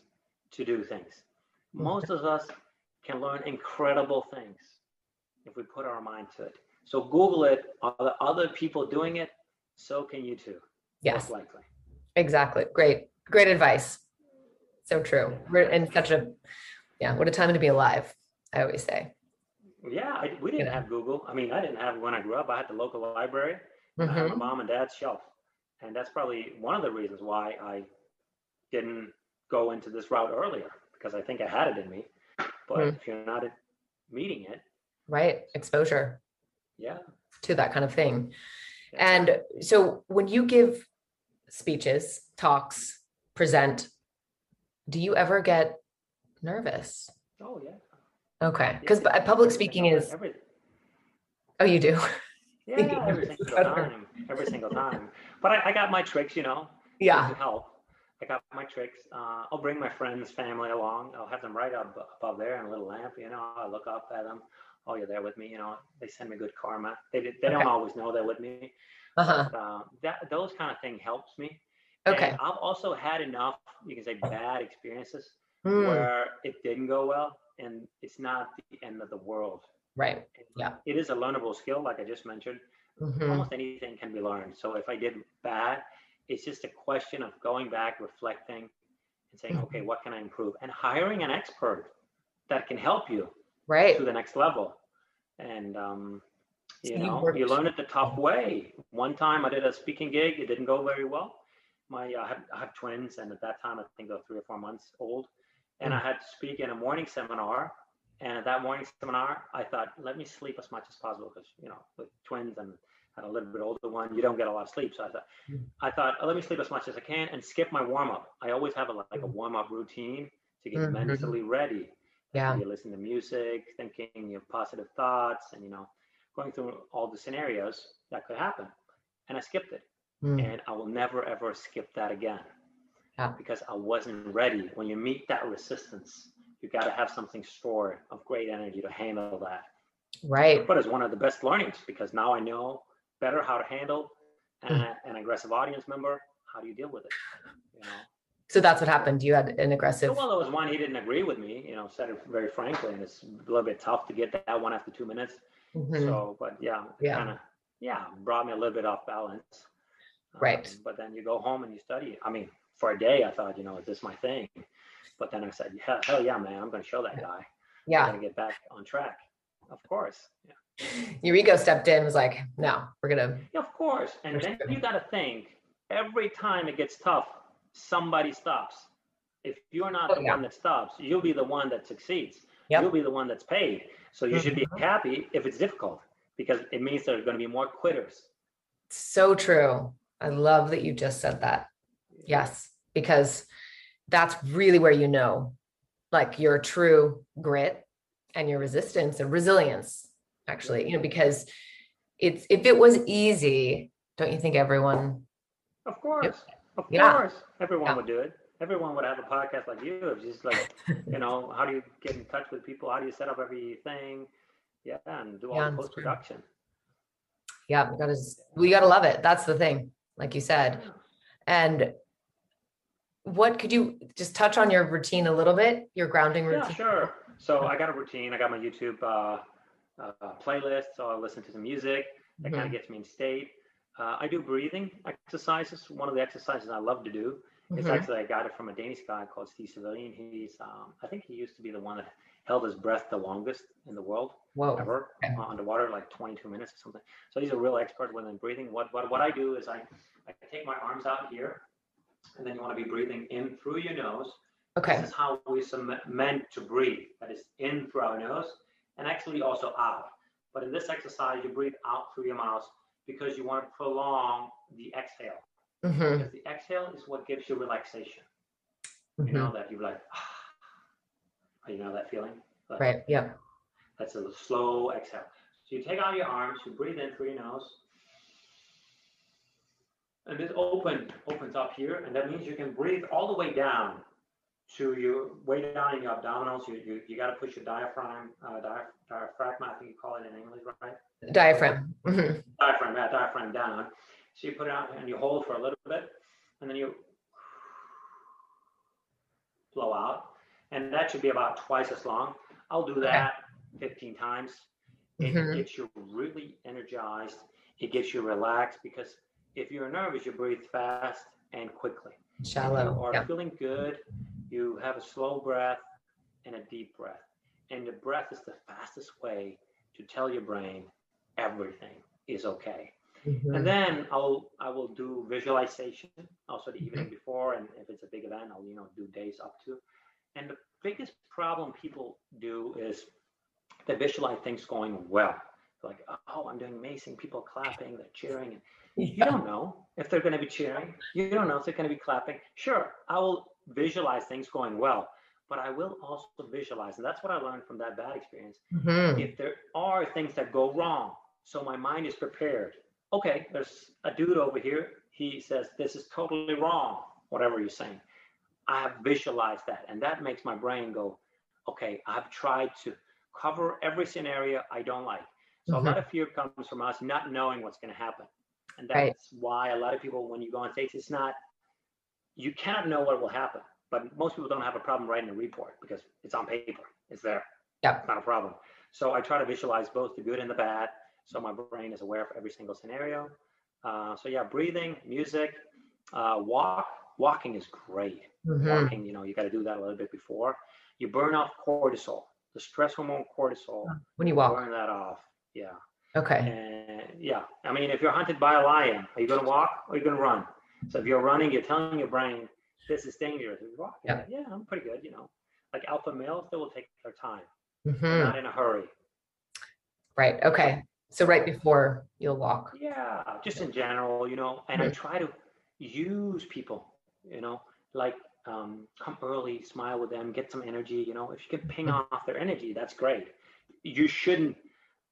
Speaker 2: to do things. Mm-hmm. Most of us can learn incredible things if we put our mind to it. So Google it. Are there other people doing it? So can you too.
Speaker 1: Yes. likely. Exactly. Great. Great advice. So true. We're in such a yeah, what a time to be alive, I always say.
Speaker 2: Yeah, I, we didn't have Google. I mean, I didn't have when I grew up. I had the local library. Mm-hmm. Had my mm-hmm. mom and dad's shelf, and that's probably one of the reasons why I didn't go into this route earlier because I think I had it in me. But mm. if you're not meeting it,
Speaker 1: right, exposure,
Speaker 2: yeah,
Speaker 1: to that kind of thing. And so when you give speeches, talks, present, do you ever get nervous?
Speaker 2: Oh yeah.
Speaker 1: Okay, because yeah, public speaking is. Everything. Oh, you do.
Speaker 2: Yeah, every single time. Every single time. But I, I got my tricks, you know.
Speaker 1: Yeah.
Speaker 2: Help. I got my tricks. Uh, I'll bring my friends, family along. I'll have them right up above there in a little lamp. You know, I look up at them. Oh, you're there with me. You know, they send me good karma. They they don't always know they're with me. Uh-huh. But, uh, that those kind of thing helps me.
Speaker 1: Okay.
Speaker 2: And I've also had enough, you can say, bad experiences mm. where it didn't go well, and it's not the end of the world.
Speaker 1: Right. Yeah.
Speaker 2: It is a learnable skill, like I just mentioned. Mm-hmm. Almost anything can be learned. So if I did bad, it's just a question of going back, reflecting, and saying, mm-hmm. okay, what can I improve? And hiring an expert that can help you
Speaker 1: right
Speaker 2: to the next level. And um, you so know, you, you learn it the tough way. One time I did a speaking gig, it didn't go very well. My uh, I, have, I have twins, and at that time I think they're three or four months old, and. I had to speak in a morning seminar and at that morning seminar, I thought, let me sleep as much as possible because, you know, with twins and had a little bit older one, you don't get a lot of sleep. So I thought, mm. I thought, oh, let me sleep as much as I can and skip my warm up. I always have a, like a mm. warm up routine to get mm-hmm. mentally ready.
Speaker 1: Yeah.
Speaker 2: You listen to music, thinking your positive thoughts, and you know, going through all the scenarios that could happen. And I skipped it, mm. and I will never ever skip that again.
Speaker 1: Yeah.
Speaker 2: Because I wasn't ready. When you meet that resistance, you got to have something stored of great energy to handle that.
Speaker 1: Right.
Speaker 2: But it's one of the best learnings because now I know better how to handle an, mm. an aggressive audience member. How do you deal with it? You know.
Speaker 1: So that's what happened. You had an aggressive.
Speaker 2: Well, there was one he didn't agree with me. You know, said it very frankly, and it's a little bit tough to get that one after two minutes. Mm-hmm. So, but yeah,
Speaker 1: yeah,
Speaker 2: kind of, yeah, brought me a little bit off balance.
Speaker 1: Right.
Speaker 2: Um, but then you go home and you study. I mean, for a day, I thought, you know, is this my thing? But then I said, hell, hell yeah, man, I'm going to show that guy.
Speaker 1: Yeah.
Speaker 2: I'm going to get back on track. Of course. Yeah.
Speaker 1: Your ego stepped in, was like, no, we're going to.
Speaker 2: Yeah, of course. And then you got to think every time it gets tough, somebody stops. If you're not oh, the yeah. one that stops, you'll be the one that succeeds. Yep. You'll be the one that's paid. So you mm-hmm. should be mm-hmm. happy if it's difficult because it means there's going to be more quitters.
Speaker 1: So true. I love that you just said that. Yes, because that's really where you know like your true grit and your resistance and resilience actually you know because it's if it was easy don't you think everyone
Speaker 2: of course yep. of yeah. course everyone yeah. would do it everyone would have a podcast like you it's just like you know how do you get in touch with people how do you set up everything yeah and do all yeah, the post-production
Speaker 1: yeah we gotta we gotta love it that's the thing like you said and what could you just touch on your routine a little bit your grounding routine
Speaker 2: yeah, sure so i got a routine i got my youtube uh, uh, playlist so i listen to some music that mm-hmm. kind of gets me in state uh, i do breathing exercises one of the exercises i love to do mm-hmm. it's actually i got it from a danish guy called Stig Severinsen. he's um, i think he used to be the one that held his breath the longest in the world
Speaker 1: Whoa.
Speaker 2: ever okay. underwater like 22 minutes or something so he's a real expert within breathing what, what what i do is i i take my arms out here and then you want to be breathing in through your nose.
Speaker 1: Okay.
Speaker 2: This is how we're meant to breathe. That is in through our nose and actually also out. But in this exercise, you breathe out through your mouth because you want to prolong the exhale. Mm-hmm. Because the exhale is what gives you relaxation. Mm-hmm. You know that you're like, ah, you know that feeling?
Speaker 1: Right. Yeah.
Speaker 2: That's a slow exhale. So you take out your arms, you breathe in through your nose, and this open opens up here, and that means you can breathe all the way down to your way down in your abdominals. You you, you got to push your diaphragm, uh, diaphragm, I think you call it in English, right?
Speaker 1: Diaphragm. Mm-hmm.
Speaker 2: Diaphragm, yeah, diaphragm down. So you put it out and you hold for a little bit, and then you blow out, and that should be about twice as long. I'll do that. 15 times. It mm-hmm. gets you really energized. It gets you relaxed because if you're nervous, you breathe fast and quickly.
Speaker 1: Shallow.
Speaker 2: You are yeah. feeling good, you have a slow breath and a deep breath. And the breath is the fastest way to tell your brain everything is okay. Mm-hmm. And then I'll I will do visualization also the evening mm-hmm. before, and if it's a big event, I'll you know do days up to. And the biggest problem people do is visualize things going well. Like, oh, I'm doing amazing. People clapping, they're cheering. And yeah. You don't know if they're going to be cheering. You don't know if they're going to be clapping. Sure, I will visualize things going well, but I will also visualize, and that's what I learned from that bad experience. Mm-hmm. If there are things that go wrong, so my mind is prepared. Okay, there's a dude over here. He says this is totally wrong. Whatever you're saying, I have visualized that, and that makes my brain go, okay, I've tried to cover every scenario I don't like. So mm-hmm. a lot of fear comes from us not knowing what's going to happen. And that's right. why a lot of people, when you go on stage, it's not, you cannot know what will happen. But most people don't have a problem writing a report because it's on paper, it's there.
Speaker 1: Yeah.
Speaker 2: It's not a problem. So I try to visualize both the good and the bad. So my brain is aware of every single scenario. Uh, so yeah, breathing, music, uh, walk. Walking is great. Mm-hmm. Walking, you know, you got to do that a little bit before. You burn off cortisol, the stress hormone cortisol.
Speaker 1: When you walk.
Speaker 2: Burn that off. Yeah.
Speaker 1: Okay.
Speaker 2: And yeah, I mean, if you're hunted by a lion, are you going to walk or are you going to run? So if you're running, you're telling your brain this is dangerous. If you're walking, yeah. yeah, I'm pretty good. You know, like alpha males, they will take their time, mm-hmm. not in a hurry.
Speaker 1: Right. Okay. So right before you'll walk.
Speaker 2: Yeah, just in general, you know, and mm-hmm. I try to use people, you know, like um, come early, smile with them, get some energy. You know, if you can ping off their energy, that's great. You shouldn't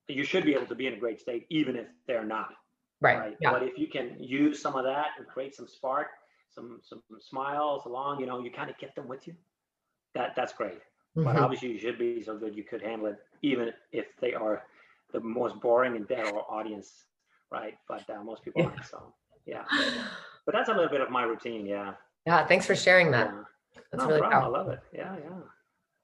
Speaker 2: you should be able to be in a great state even if they're not.
Speaker 1: Right. right?
Speaker 2: Yeah. But if you can use some of that and create some spark, some some smiles along, you know, you kind of get them with you. That that's great. Mm-hmm. But obviously you should be so good you could handle it even if they are the most boring and dead audience, right? But uh, most people aren't. So yeah. But that's a little bit of my routine. Yeah.
Speaker 1: Yeah. Thanks for sharing that. Yeah.
Speaker 2: That's no really problem. I love it. Yeah. Yeah.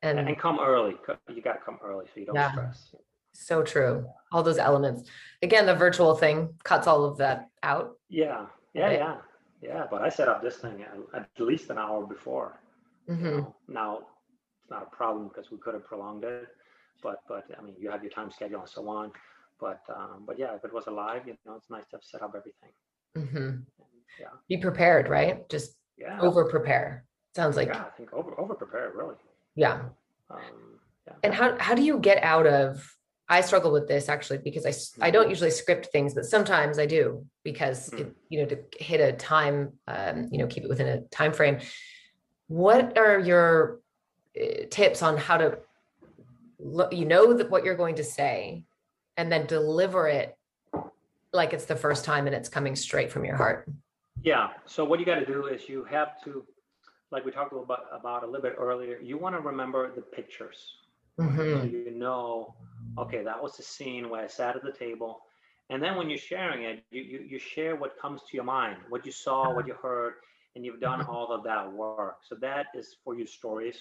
Speaker 2: And, and come early. You got to come early so you don't yeah. stress.
Speaker 1: So true. All those elements. Again, the virtual thing cuts all of that out.
Speaker 2: Yeah. Yeah. Right? Yeah. Yeah. But I set up this thing at least an hour before. Mm-hmm. You know? Now it's not a problem because we could have prolonged it, but but I mean you have your time schedule and so on. But um, but yeah, if it was alive, you know, it's nice to have set up everything.
Speaker 1: Mm-hmm. And, yeah. Be prepared, right? Just yeah. over prepare. Sounds like
Speaker 2: yeah, I think over over prepare really.
Speaker 1: Yeah. Um, yeah. And how how do you get out of I struggle with this actually because I I don't mm-hmm. usually script things, but sometimes I do because mm. it, you know to hit a time, um, you know, keep it within a time frame. What are your uh, tips on how to look? You know that what you're going to say, and then deliver it like it's the first time and it's coming straight from your heart.
Speaker 2: Yeah. So what you got to do is you have to, like we talked about about a little bit earlier. You want to remember the pictures. Mm-hmm. So you know okay, that was the scene where I sat at the table. And then when you're sharing it, you, you, you share what comes to your mind, what you saw, what you heard, and you've done all of that work. So that is for your stories.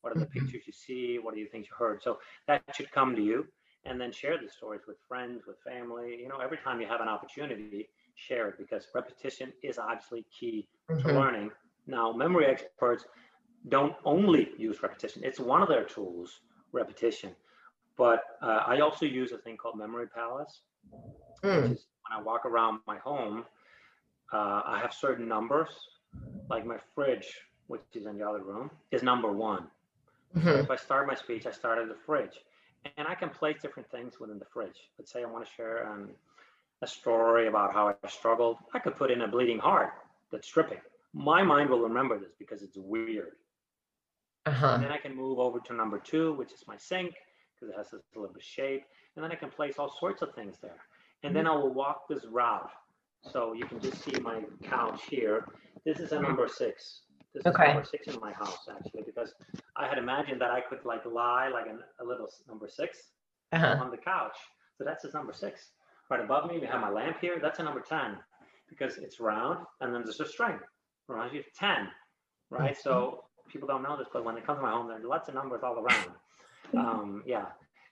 Speaker 2: What are the mm-hmm. pictures you see? What are the things you heard? So that should come to you. And then share the stories with friends, with family. You know, every time you have an opportunity, share it because repetition is obviously key mm-hmm. to learning. Now, memory experts don't only use repetition, it's one of their tools, repetition. But uh, I also use a thing called Memory Palace, mm. which is when I walk around my home, uh, I have certain numbers, like my fridge, which is in the other room, is number one. Mm-hmm. So if I start my speech, I start at the fridge. And I can place different things within the fridge. Let's say I want to share um, a story about how I struggled. I could put in a bleeding heart that's stripping. My mind will remember this because it's weird. Uh-huh. And then I can move over to number two, which is my sink because it has this little bit of shape. And then I can place all sorts of things there. And then I will walk this route. So you can just see my couch here. This is a number six. This okay. is number six in my house actually, because I had imagined that I could like lie like an, a little number 6 uh-huh. on the couch. So that's his number six. Right above me, we have my lamp here. That's a number 10 because it's round and then there's a string. Reminds you of 10, right? Mm-hmm. So people don't know this, but when they come to my home, there are lots of numbers all around. Um, yeah.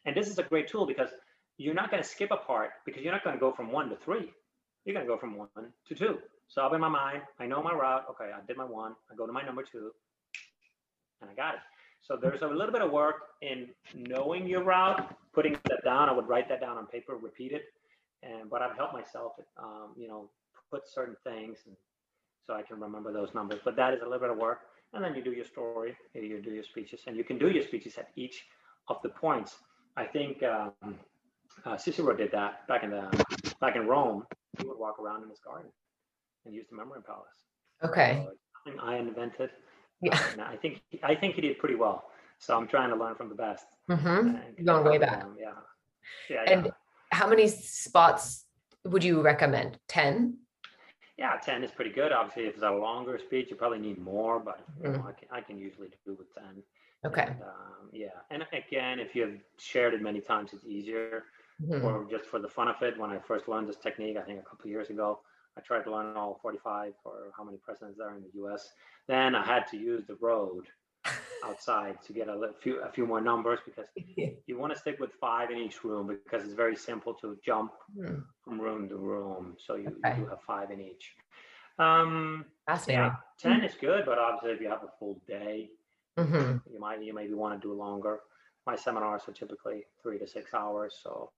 Speaker 2: And this is a great tool because you're not going to skip a part because you're not going to go from one to three. You're going to go from one to two. So I'll be in my mind. I know my route. Okay, I did my one. I go to my number two, and I got it. So there's a little bit of work in knowing your route, putting that down. I would write that down on paper, repeat it, and but I've helped myself, um, you know, put certain things, and so I can remember those numbers. But that is a little bit of work, and then you do your story, you do your speeches, and you can do your speeches at each of the points. I think um, uh, Cicero did that back in the back in Rome. He would walk around in his garden and use the memory Palace.
Speaker 1: Okay.
Speaker 2: So, I invented.
Speaker 1: Yeah.
Speaker 2: Uh, I think I think he did pretty well. So I'm trying to learn from the best.
Speaker 1: Mm-hmm. Going way back.
Speaker 2: Yeah. Yeah.
Speaker 1: And
Speaker 2: yeah.
Speaker 1: How many spots would you recommend? 10?
Speaker 2: Yeah, 10 is pretty good. Obviously, if it's a longer speech, you probably need more, but you know,
Speaker 1: Mm.
Speaker 2: I, can, I can usually do with 10.
Speaker 1: Okay.
Speaker 2: And, um, yeah. And again, if you've shared it many times, it's easier.
Speaker 1: Mhm.
Speaker 2: Or just for the fun of it, when I first learned this technique, I think a couple of years ago, I tried to learn all 45 or how many presidents there are in the US. Then I had to use the road outside to get a few a few more numbers because you want to stick with five in each room because it's very simple to jump
Speaker 1: Hmm.
Speaker 2: from room to room. So you,
Speaker 1: Okay.
Speaker 2: you do have five in each. Um,
Speaker 1: Fascinating.
Speaker 2: yeah, ten is good, but obviously if you have a full day,
Speaker 1: hmm
Speaker 2: you might you maybe want to do longer. My seminars are typically three to six hours, so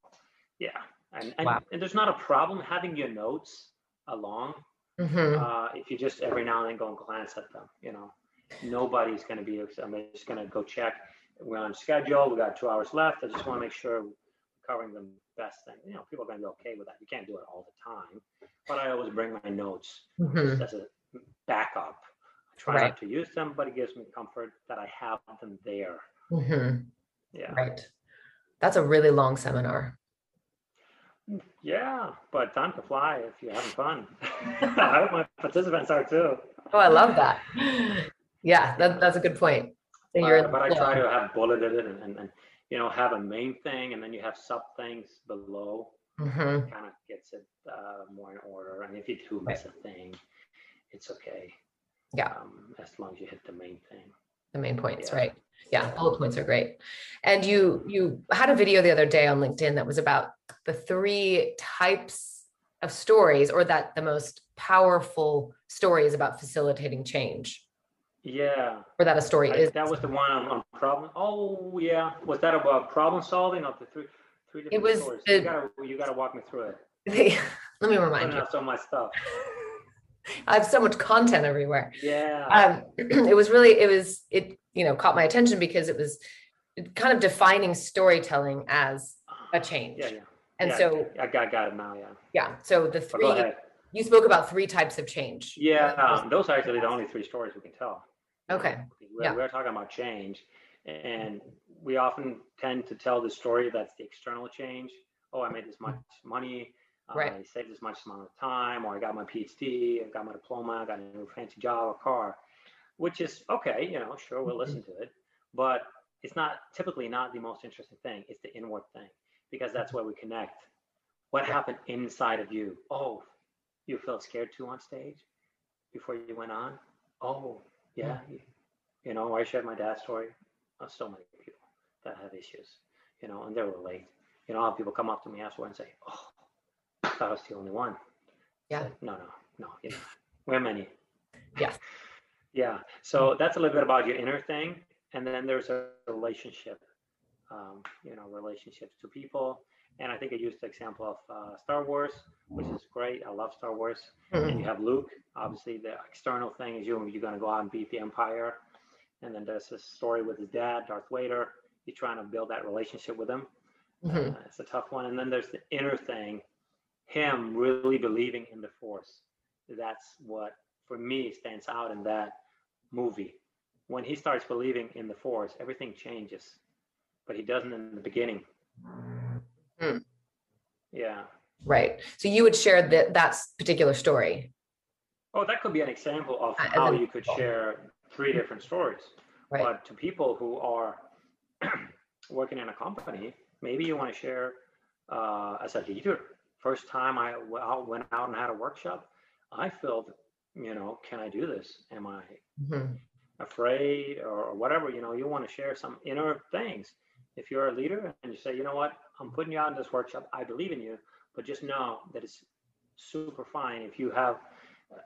Speaker 2: yeah. And and,
Speaker 1: Wow.
Speaker 2: and there's not a problem having your notes along
Speaker 1: hmm
Speaker 2: uh, if you just every now and then go and glance at them. You know, nobody's going to be. I'm just going to go check. We're on schedule. We got two hours left. I just want to make sure we're covering the best thing. You know, people are going to be okay with that. You can't do it all the time, but I always bring my notes
Speaker 1: hmm
Speaker 2: just as a backup. I try
Speaker 1: Right.
Speaker 2: not to use them, but it gives me comfort that I have them there.
Speaker 1: hmm
Speaker 2: Yeah.
Speaker 1: Right. That's a really long seminar.
Speaker 2: Yeah, but time to fly if you're having fun. I hope my participants are too.
Speaker 1: Oh, I love that. Yeah, that, that's a good point. So
Speaker 2: But, but I try to have bulleted it and, and, and, you know, have a main thing and then you have sub things below.
Speaker 1: hmm
Speaker 2: Kind of gets it uh, more in order. And if you do miss a thing, it's okay.
Speaker 1: Yeah.
Speaker 2: Um, as long as you hit the main thing.
Speaker 1: the main points,
Speaker 2: Yeah.
Speaker 1: right? Yeah, bullet points are great. And you you had a video the other day on LinkedIn that was about the three types of stories or that the most powerful stories about facilitating change
Speaker 2: Yeah.
Speaker 1: or that a story
Speaker 2: I-
Speaker 1: is
Speaker 2: that was the one on, on problem. Oh, yeah. Was that about problem solving of the three, three different
Speaker 1: was
Speaker 2: stories?
Speaker 1: the-
Speaker 2: you gotta, you gotta walk me through it.
Speaker 1: let me remind you
Speaker 2: so much stuff.
Speaker 1: i have so much content everywhere
Speaker 2: Yeah.
Speaker 1: um it was really it was it you know caught my attention because it was kind of defining storytelling as a change
Speaker 2: yeah, yeah.
Speaker 1: and
Speaker 2: Yeah,
Speaker 1: so
Speaker 2: I got, got it now. Yeah.
Speaker 1: yeah so the three you spoke about three types of change
Speaker 2: Yeah, um, those are actually the only three stories we can tell.
Speaker 1: Okay,
Speaker 2: We're,
Speaker 1: yeah.
Speaker 2: we're talking about change, mm-hmm. and we often tend to tell the story that's the external change. Oh, I made this much mm-hmm. money. Uh,
Speaker 1: Right.
Speaker 2: I saved this much amount of time, or I got my PhD, I got my diploma, I got a new fancy job or car, which is okay. You know, sure, we'll listen mm-hmm. to it, but it's not typically not the most interesting thing. It's the inward thing because that's where we connect. What happened inside of you? Oh, you felt scared too on stage before you went on. Oh, yeah. You, you know, I shared my dad's story. So many people that have issues, you know, and they relate. You know, how people come up to me afterward and say, "Oh, I thought I was the only one."
Speaker 1: Yeah.
Speaker 2: no, no, no. You know, we're many.
Speaker 1: Yes.
Speaker 2: yeah. So that's a little bit about your inner thing, and then there's a relationship. Um, you know, relationships to people. And I think I used the example of uh, Star Wars, which is great. I love Star Wars and
Speaker 1: Mhm.
Speaker 2: you have Luke. Obviously, the external thing is you you're going to go out and beat the Empire, and then there's this story with his dad, Darth Vader. You're trying to build that relationship with him.
Speaker 1: Mhm.
Speaker 2: Uh, it's a tough one. And then there's the inner thing, him really believing in the Force. That's what for me stands out in that movie. When he starts believing in the Force, everything changes, but he doesn't in the beginning.
Speaker 1: Hmm.
Speaker 2: Yeah.
Speaker 1: right so you would share that that particular story
Speaker 2: Oh, that could be an example of
Speaker 1: Uh,
Speaker 2: how you could share three different stories.
Speaker 1: right
Speaker 2: But to people who are working in a company, maybe you want to share uh, as a leader. First time I w- went out and had a workshop, I felt, you know, can I do this? Am I
Speaker 1: Mhm.
Speaker 2: afraid or, or whatever? You know, you want to share some inner things. If you're a leader and you say, you know what, I'm putting you out in this workshop, I believe in you, but just know that it's super fine if you have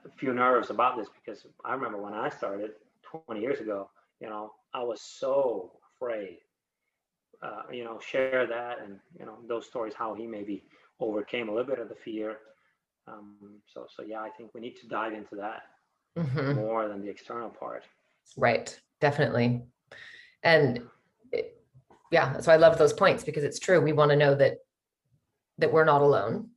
Speaker 2: a few nerves about this because I remember when I started 20 years ago, you know, I was so afraid. Uh, you know, share that and you know those stories how he maybe overcame a little bit of the fear. Um, so, so yeah, I think we need to dive into that mm-hmm. more than the external part.
Speaker 1: Right. Definitely. And it, yeah, that's why I love those points because it's true. We want to know that that we're not alone.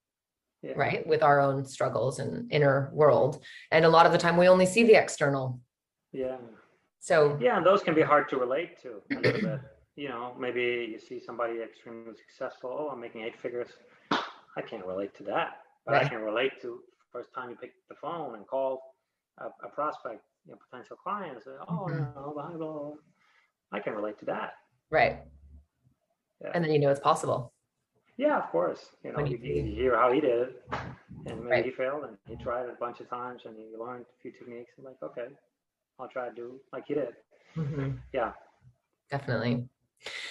Speaker 1: Yeah. Right. With our own struggles and inner world. And a lot of the time we only see the external.
Speaker 2: Yeah.
Speaker 1: So
Speaker 2: yeah, and those can be hard to relate to a little bit. You know, maybe you see somebody extremely successful. Oh, I'm making eight figures. I can't relate to that, but right. I can relate to first time you pick the phone and call a, a prospect, you know, potential client, and say, "Oh, mm-hmm. no, blah, blah, blah. I can relate to that."
Speaker 1: Right. Yeah. And then you know it's possible.
Speaker 2: Yeah, of course. You know, you, you, hear how he did it, and maybe right. he failed, and he tried it a bunch of times, and he learned a few techniques, and like, okay, I'll try to do like he did. Mm-hmm. Yeah,
Speaker 1: definitely.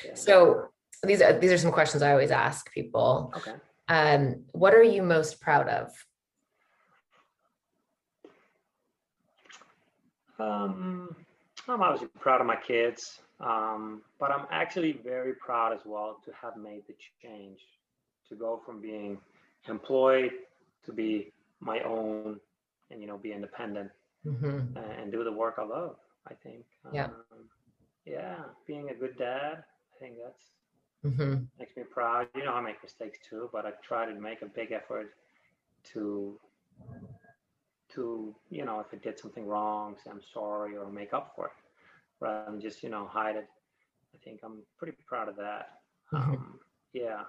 Speaker 1: Yeah. So these are these are some questions I always ask people.
Speaker 2: Okay.
Speaker 1: Um, what are you most proud of?
Speaker 2: Um, I'm obviously proud of my kids, um, but I'm actually very proud as well to have made the change to go from being employed to be my own and you know be independent mm-hmm. and do the work I love. I think.
Speaker 1: Yeah. Um,
Speaker 2: yeah, being a good dad, I think that's mm-hmm. makes me proud. You know, I make mistakes too, but I try to make a big effort to to you know if I did something wrong, say I'm sorry or make up for it, rather than just you know hide it. I think I'm pretty proud of that. Mm-hmm. Um, yeah.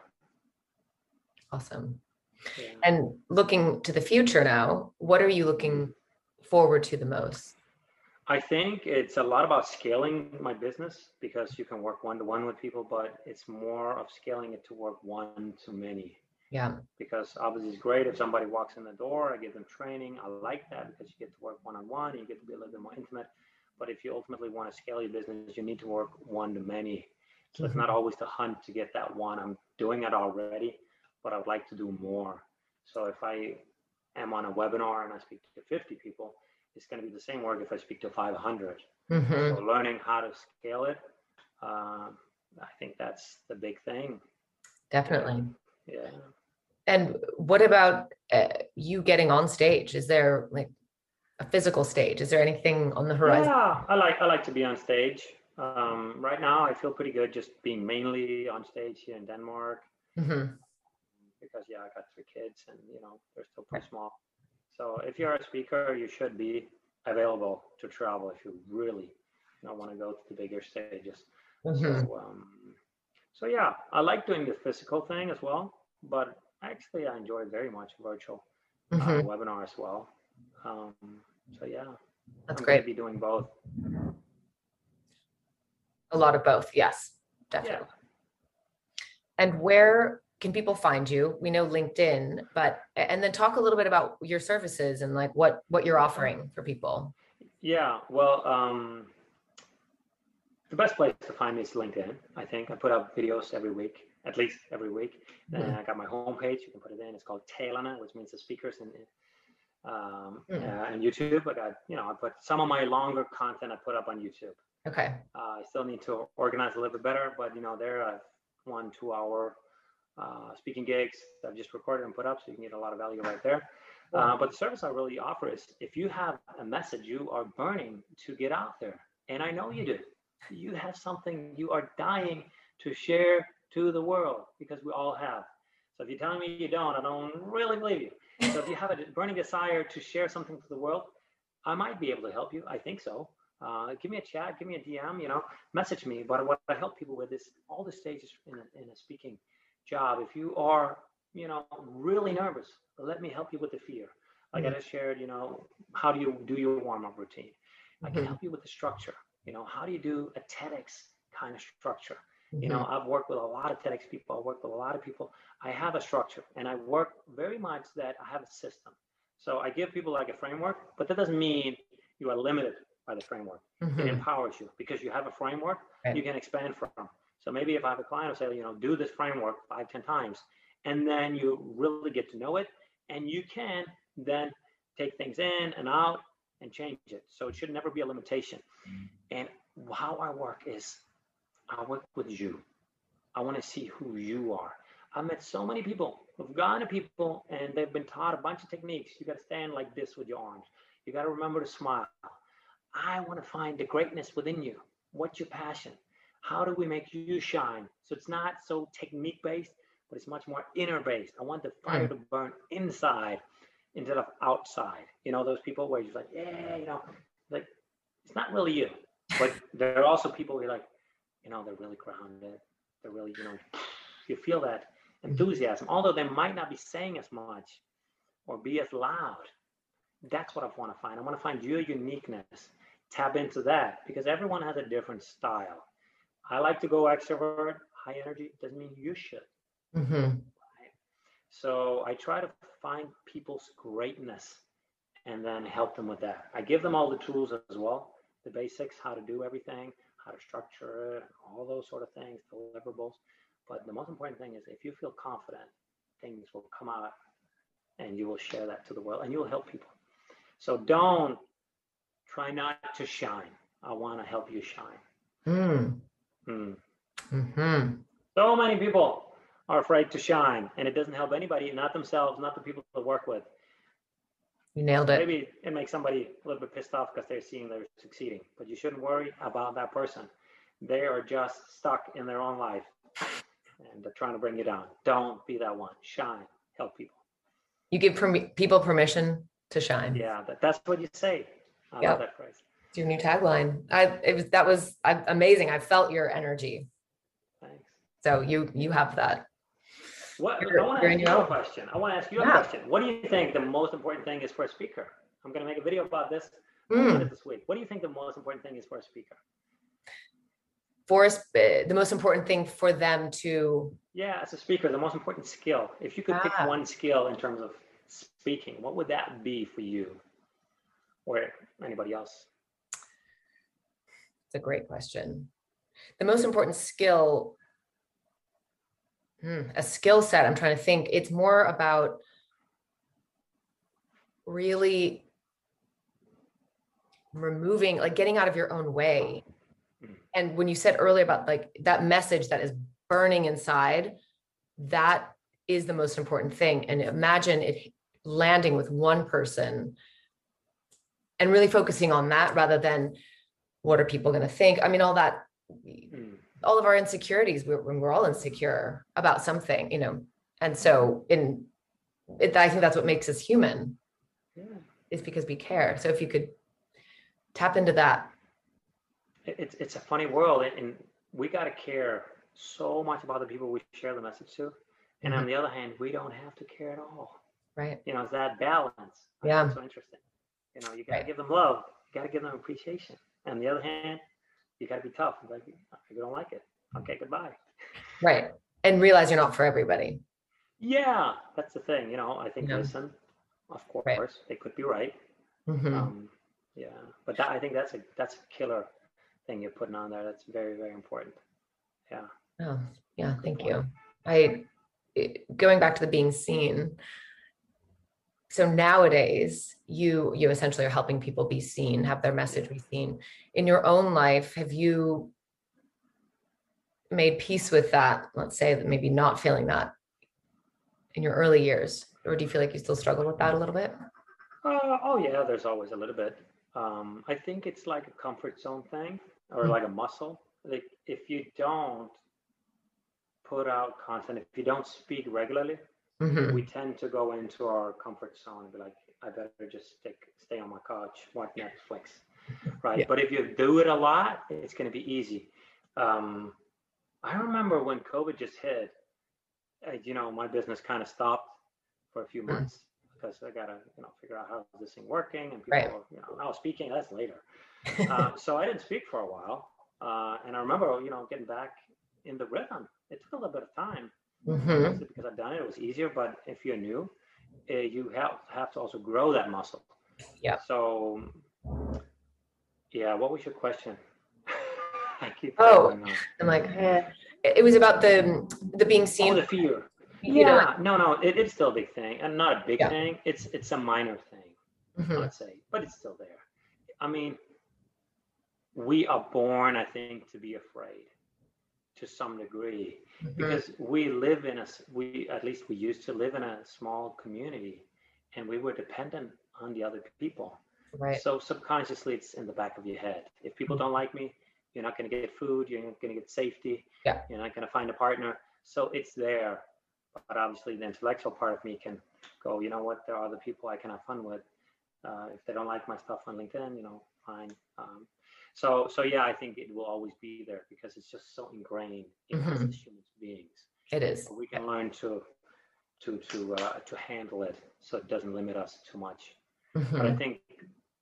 Speaker 1: Awesome. Yeah. And looking to the future now, what are you looking forward to the most?
Speaker 2: I think it's a lot about scaling my business because you can work one to one with people, but it's more of scaling it to work one to many.
Speaker 1: Yeah.
Speaker 2: Because obviously it's great if somebody walks in the door, I give them training. I like that because you get to work one on one, you get to be a little bit more intimate. But if you ultimately want to scale your business, you need to work one to many. So mm-hmm. it's not always the hunt to get that one. I'm doing it already, but I would like to do more. So if I am on a webinar and I speak to 50 people, it's going to be the same work if I speak to 500. Mm-hmm. So learning how to scale it, uh, I think that's the big thing.
Speaker 1: Definitely.
Speaker 2: Yeah.
Speaker 1: And what about uh, you getting on stage? Is there like a physical stage? Is there anything on the horizon?
Speaker 2: Yeah, I like I like to be on stage. Um, right now, I feel pretty good just being mainly on stage here in Denmark. Mm-hmm. Because yeah, I got three kids, and you know they're still pretty small. So if you're a speaker, you should be available to travel if you really know, want to go to the bigger stages. Mm-hmm. So, um, so yeah, I like doing the physical thing as well, but actually I enjoy very much virtual uh, mm-hmm. uh, webinar as well. Um, so yeah,
Speaker 1: that's I'm great.
Speaker 2: Be doing both.
Speaker 1: A lot of both, yes, definitely. And where can people find you? We know LinkedIn, but and then talk a little bit about your services and like what what you're offering for people.
Speaker 2: Yeah, well, um, the best place to find me is LinkedIn. I think I put up videos every week, at least every week. Then mm-hmm. I got my homepage. You can put it in. It's called Tailana, which means the speakers and um, mm-hmm. uh, and YouTube. But I got you know I put some of my longer content I put up on YouTube.
Speaker 1: Okay.
Speaker 2: Uh, I still need to organize a little bit better, but you know there are one two hour uh, speaking gigs that I've just recorded and put up, so you can get a lot of value right there. Uh, but the service I really offer is if you have a message you are burning to get out there, and I know you do, you have something you are dying to share to the world because we all have. So if you're telling me you don't, I don't really believe you. So if you have a burning desire to share something to the world, I might be able to help you. I think so. Uh, give me a chat, give me a DM, you know, message me. But what I help people with is all the stages in a, in a speaking job, if you are, you know, really nervous, let me help you with the fear. Like mm-hmm. I just shared, you know, how do you do your warm up routine? I can mm-hmm. help you with the structure. You know, how do you do a TEDx kind of structure? Mm-hmm. You know, mm-hmm. I've worked with a lot of TEDx people. I've worked with a lot of people. I have a structure and I work very much that I have a system. So I give people like a framework, but that doesn't mean you are limited by the framework. It mm-hmm. empowers you because you have a framework right. you can expand from. So maybe if I have a client, I'll say, you know, do this framework five, ten times, and then you really get to know it, and you can then take things in and out and change it. So it should never be a limitation. And how I work is I work with you. I want to see who you are. I've met so many people we've gone to people and they've been taught a bunch of techniques. You got to stand like this with your arms. You got to remember to smile. I want to find the greatness within you. What's your passion? How do we make you shine? So it's not so technique based, but it's much more inner based. I want the fire to burn inside instead of outside. You know, those people where you're like, yeah, you know, like it's not really you. But there are also people who are like, you know, they're really grounded. They're really, you know, you feel that enthusiasm, although they might not be saying as much or be as loud. That's what I want to find. I want to find your uniqueness. Tap into that because everyone has a different style. I like to go extrovert, high energy. Doesn't mean you should. Mm-hmm. Right? So I try to find people's greatness and then help them with that. I give them all the tools as well, the basics, how to do everything, how to structure it, all those sort of things, deliverables. But the most important thing is if you feel confident, things will come out and you will share that to the world and you will help people. So don't try not to shine. I want to help you shine. Mm. Mm. Mm-hmm. So many people are afraid to shine, and it doesn't help anybody, not themselves, not the people they work with.
Speaker 1: You nailed it.
Speaker 2: Maybe it makes somebody a little bit pissed off because they're seeing they're succeeding, but you shouldn't worry about that person. They are just stuck in their own life and they're trying to bring you down. Don't be that one. Shine, help people.
Speaker 1: You give per- people permission to shine.
Speaker 2: Yeah, that, that's what you say. I yep. love that phrase.
Speaker 1: It's your new tagline. I it was that was I, amazing. I felt your energy.
Speaker 2: Thanks.
Speaker 1: So you you have that.
Speaker 2: What I want to ask you a question. I want to ask you yeah. a question. What do you think the most important thing is for a speaker? I'm going to make a video about this mm. this week. What do you think the most important thing is for a speaker?
Speaker 1: For a, the most important thing for them to.
Speaker 2: Yeah, as a speaker, the most important skill. If you could ah. pick one skill in terms of speaking, what would that be for you or anybody else?
Speaker 1: It's a great question. The most important skill hmm, a skill set i'm trying to think. It's more about really removing like getting out of your own way. Hmm. and when you said earlier about like that message that is burning inside that is the most important thing. And imagine it landing with one person and really focusing on that rather than what are people going to think? I mean all that. Hmm all of our insecurities we're, we're all insecure about something you know? And so in it, i think that's what makes us human yeah. is because we care. So if you could tap into that.
Speaker 2: It's, it's a funny world and we got to care so much about the people we share the message to. And mm-hmm. on the other hand we don't have to care at all.
Speaker 1: Right.
Speaker 2: You know it's that balance. Yeah. so interesting. You know you got to right. give them love you got to give them appreciation. And on the other hand you got to be tough. Like, if you don't like it, okay, goodbye.
Speaker 1: Right. And realize you're not for everybody.
Speaker 2: Yeah, that's the thing. You know, I think, yeah. listen, of course, right. they could be right. Mm-hmm. Um, yeah, but that, I think that's a that's a killer thing you're putting on there. That's very very important. Yeah.
Speaker 1: Oh, yeah. Thank you. I going back to the being seen so nowadays you you essentially are helping people be seen have their message be seen. In your own life have you made peace with that? Let's say that maybe not feeling that in your early years or do you feel like you still struggle with that a little bit?
Speaker 2: Uh, oh yeah there's always a little bit. Um, i think it's like a comfort zone thing or mm-hmm. like a muscle. Like if you don't put out content if you don't speak regularly mm-hmm. we tend to go into our comfort zone and be like, I better just stick, stay on my couch, watch Netflix, right? Yeah. But if you do it a lot, it's going to be easy. Um, I remember when COVID just hit, uh, you know, my business kind of stopped for a few mm. months mm. because I got to, you know, figure out how this thing working and people, right. are, you know, now speaking, that's later. uh, so I didn't speak for a while. Uh, and I remember, you know, getting back in the rhythm. It took a little bit of time. Mm-hmm. Because I've done it, it was easier. But if you're new, uh, you have have to also grow that muscle.
Speaker 1: Yeah.
Speaker 2: So, yeah. What was your question?
Speaker 1: Oh, I'm like, eh. it was about the the being seen.
Speaker 2: Oh, the fear. You yeah. Know, no, no. It, it's still a big thing, and not a big yeah. thing. It's it's a minor thing, mm-hmm. I'd say, but it's still there. I mean, we are born, I think, to be afraid to some degree mm-hmm. because we live in a we at least we used to live in a small community and we were dependent on the other people.
Speaker 1: Right.
Speaker 2: So subconsciously it's in the back of your head. If people mm-hmm. don't like me you're not going to get food you're not going to get safety
Speaker 1: yeah.
Speaker 2: you're not going to find a partner. So it's there but obviously the intellectual part of me can go you know what? There are other people i can have fun with. Uh, if they don't like my stuff on linkedin you know fine um, so so yeah i think it will always be there because it's just so ingrained in mm-hmm. us as human beings
Speaker 1: it is
Speaker 2: we can learn to to to uh, to handle it so it doesn't limit us too much mm-hmm. but i mm-hmm. think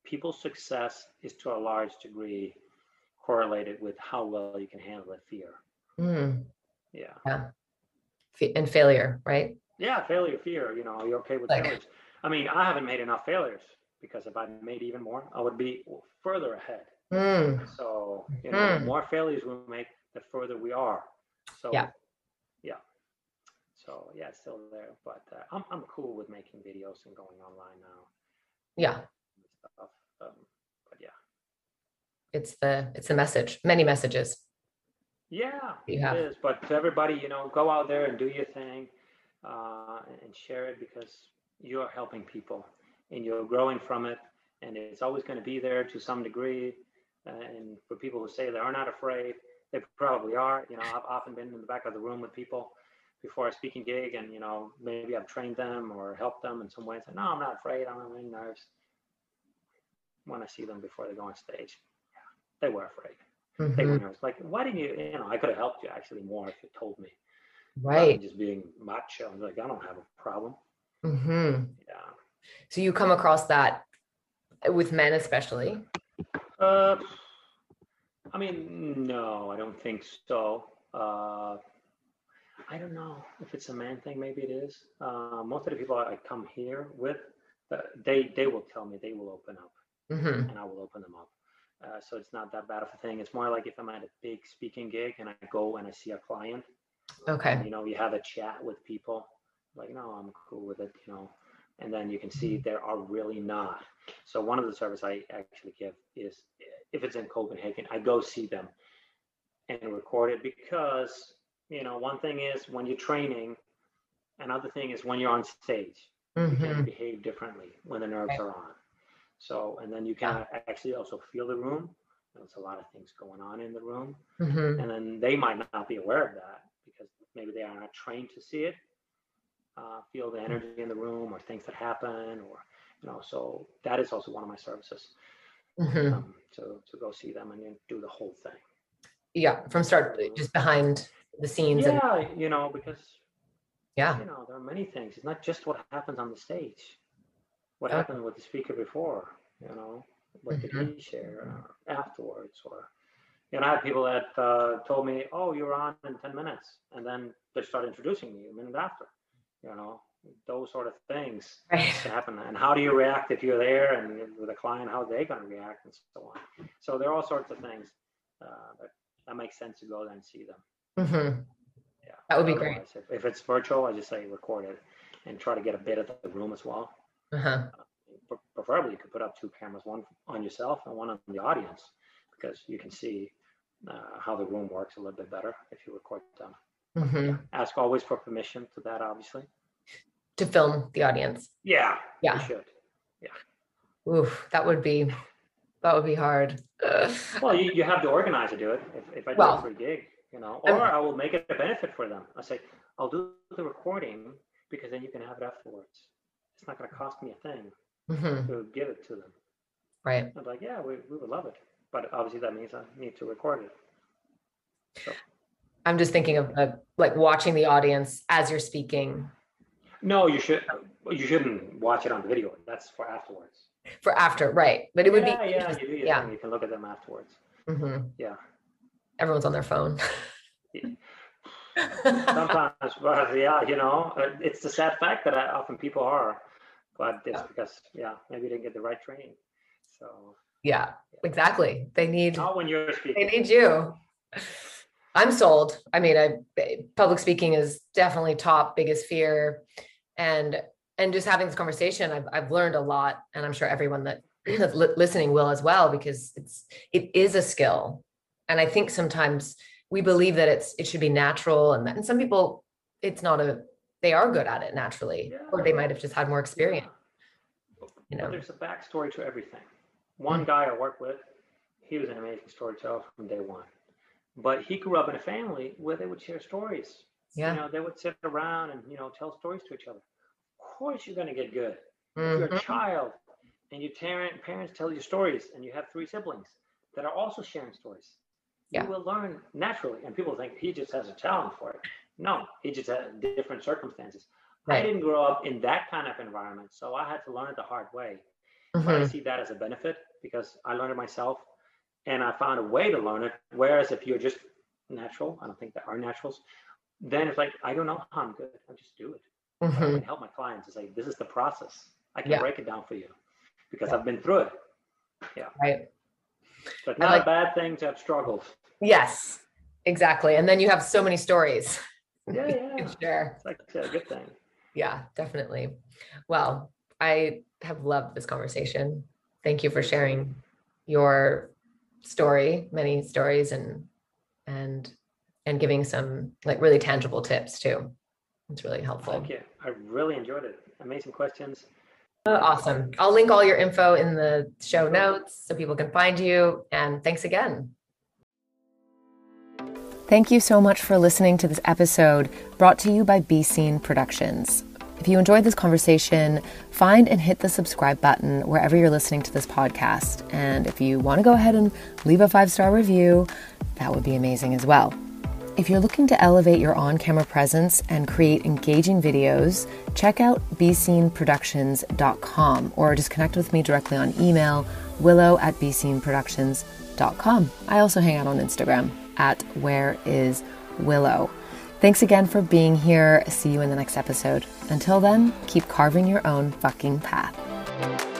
Speaker 2: people's success is to a large degree correlated with how well you can handle that fear
Speaker 1: mm.
Speaker 2: yeah
Speaker 1: yeah and failure right
Speaker 2: yeah failure fear you know you're okay with like, failures i mean i haven't made enough failures because if i made even more i would be further ahead
Speaker 1: Mm.
Speaker 2: So, you know, mm. the more failures we make, the further we are. So,
Speaker 1: yeah.
Speaker 2: Yeah. So, yeah, it's still there. But uh, I'm, I'm cool with making videos and going online now.
Speaker 1: Yeah.
Speaker 2: Um, but yeah.
Speaker 1: It's the it's the message. Many messages.
Speaker 2: Yeah,
Speaker 1: you have.
Speaker 2: it is. But to everybody, you know, go out there and do your thing uh, and share it because you're helping people and you're growing from it. And it's always going to be there to some degree and for people who say they are not afraid, they probably are. You know, I've often been in the back of the room with people before a speaking gig, and you know, maybe I've trained them or helped them in some way. And say, no, I'm not afraid. I'm not any nerves. When I see them before they go on stage, yeah, they were afraid. Mm-hmm. They were nervous. Like, why didn't you? You know, I could have helped you actually more if you told me.
Speaker 1: Right.
Speaker 2: Just being macho. I'm like, I don't have a problem.
Speaker 1: Mm-hmm.
Speaker 2: Yeah.
Speaker 1: So you come across that with men, especially.
Speaker 2: Uh, I mean, no, I don't think so. Uh, I don't know if it's a man thing. Maybe it is. Uh, most of the people I come here with, uh, they they will tell me they will open up,
Speaker 1: mm-hmm.
Speaker 2: and I will open them up. Uh, so it's not that bad of a thing. It's more like if I'm at a big speaking gig and I go and I see a client.
Speaker 1: Okay.
Speaker 2: And, you know, you have a chat with people. Like, no, I'm cool with it. You know, and then you can see mm-hmm. there are really not. So one of the service I actually give is if it's in Copenhagen, I go see them and record it because you know one thing is when you're training, another thing is when you're on stage, mm-hmm. you can mm-hmm. behave differently when the nerves are on. So and then you can actually also feel the room. There's a lot of things going on in the room,
Speaker 1: mm-hmm.
Speaker 2: and then they might not be aware of that because maybe they are not trained to see it uh, feel the energy in the room or things that happen or you know so that is also one of my services
Speaker 1: mm-hmm.
Speaker 2: um, to, to go see them and do the whole thing
Speaker 1: yeah from start just behind the scenes
Speaker 2: yeah and... you know because
Speaker 1: yeah
Speaker 2: you know there are many things it's not just what happens on the stage what okay. happened with the speaker before you know what mm-hmm. did he share uh, afterwards or you know, I had people that uh, told me, "Oh, you're on in ten minutes," and then they start introducing me a minute after you know those sort of things
Speaker 1: right.
Speaker 2: happen and how do you react if you're there and with a client how are they going to react and so on so there are all sorts of things uh, that that makes sense to go there and see them
Speaker 1: mm-hmm.
Speaker 2: yeah
Speaker 1: that would be great
Speaker 2: if, if, it's virtual i just say record it and try to get a bit of the room as well
Speaker 1: uh-huh.
Speaker 2: uh, preferably you could put up two cameras one on yourself and one on the audience because you can see uh, how the room works a little bit better if you record them
Speaker 1: Mm-hmm.
Speaker 2: Ask always for permission to that, obviously.
Speaker 1: To film the audience.
Speaker 2: Yeah.
Speaker 1: Yeah.
Speaker 2: should. Yeah.
Speaker 1: Oof, that would be that would be hard.
Speaker 2: well, you, you have to organize to do it. If, if I do well, it for a gig, you know, or I'm, I will make it a benefit for them. I say, I'll do the recording because then you can have it afterwards. It's not going to cost me a thing
Speaker 1: mm-hmm.
Speaker 2: to give it to them.
Speaker 1: Right.
Speaker 2: I'm like, yeah, we, we would love it. But obviously that means I need to record it. So.
Speaker 1: I'm just thinking of uh, like watching the audience as you're speaking.
Speaker 2: No, you should. You shouldn't watch it on the video. That's for afterwards.
Speaker 1: For after, right? But it would
Speaker 2: yeah,
Speaker 1: be
Speaker 2: yeah. You yeah. Thing. You can look at them afterwards.
Speaker 1: Mm-hmm.
Speaker 2: Yeah.
Speaker 1: Everyone's on their phone.
Speaker 2: Sometimes, but yeah, you know, uh, it's the sad fact that I, often people are, but it's yeah. because yeah, maybe they didn't get the right training. So.
Speaker 1: Yeah, exactly. They need.
Speaker 2: Not when you're speaking.
Speaker 1: They need you. I'm sold. I mean, I public speaking is definitely top biggest fear, and and just having this conversation, I've I've learned a lot, and I'm sure everyone that that's listening will as well because it's it is a skill, and I think sometimes we believe that it's it should be natural and, and some people it's not a they are good at it naturally yeah. or they might have just had more experience.
Speaker 2: You know? but there's a backstory to everything. One mm-hmm. guy i work with he was an amazing storyteller from day one but he grew up in a family where they would share stories yeah you know they would sit around and you know tell stories to each other of course you're going to get good mm-hmm. if you're a mm-hmm. child and your parent, parents tell you stories and you have three siblings that are also sharing stories yeah. you will learn naturally. And people think he just has a talent for it. No, he just had different circumstances. Right. I didn't grow up in that kind of environment, so I had to learn it the hard way. Mm-hmm. But I see that as a benefit because I learned it myself and I found a way to learn it. Whereas if you're just natural, I don't think there are naturals, then it's like, I don't know how I'm good. I just do it. Mm-hmm. I can help my clients to say, this is the process. I can yeah. break it down for you because yeah. I've been through it. Yeah.
Speaker 1: Right.
Speaker 2: So it's not like, a bad thing to have struggles.
Speaker 1: Yes, exactly. And then you have so many stories.
Speaker 2: Yeah, yeah. It's like a good thing.
Speaker 1: Yeah, definitely. Well, I have loved this conversation. Thank you for sharing your story, many stories and and and giving some like really tangible tips too. It's really helpful.
Speaker 2: Thank you. I really enjoyed it. Amazing questions.
Speaker 1: Uh, awesome. I'll link all your info in the show notes so people can find you. And thanks again. Thank you so much for listening to this episode brought to you by Be Seen Productions. If you enjoyed this conversation, find and hit the subscribe button wherever you're listening to this podcast. And if you want to go ahead and leave a five star review, that would be amazing as well. If you're looking to elevate your on camera presence and create engaging videos, check out beseenproductions.com or just connect with me directly on email, willow at beseenproductions.com. I also hang out on Instagram at where is willow. Thanks again for being here. See you in the next episode. Until then, keep carving your own fucking path.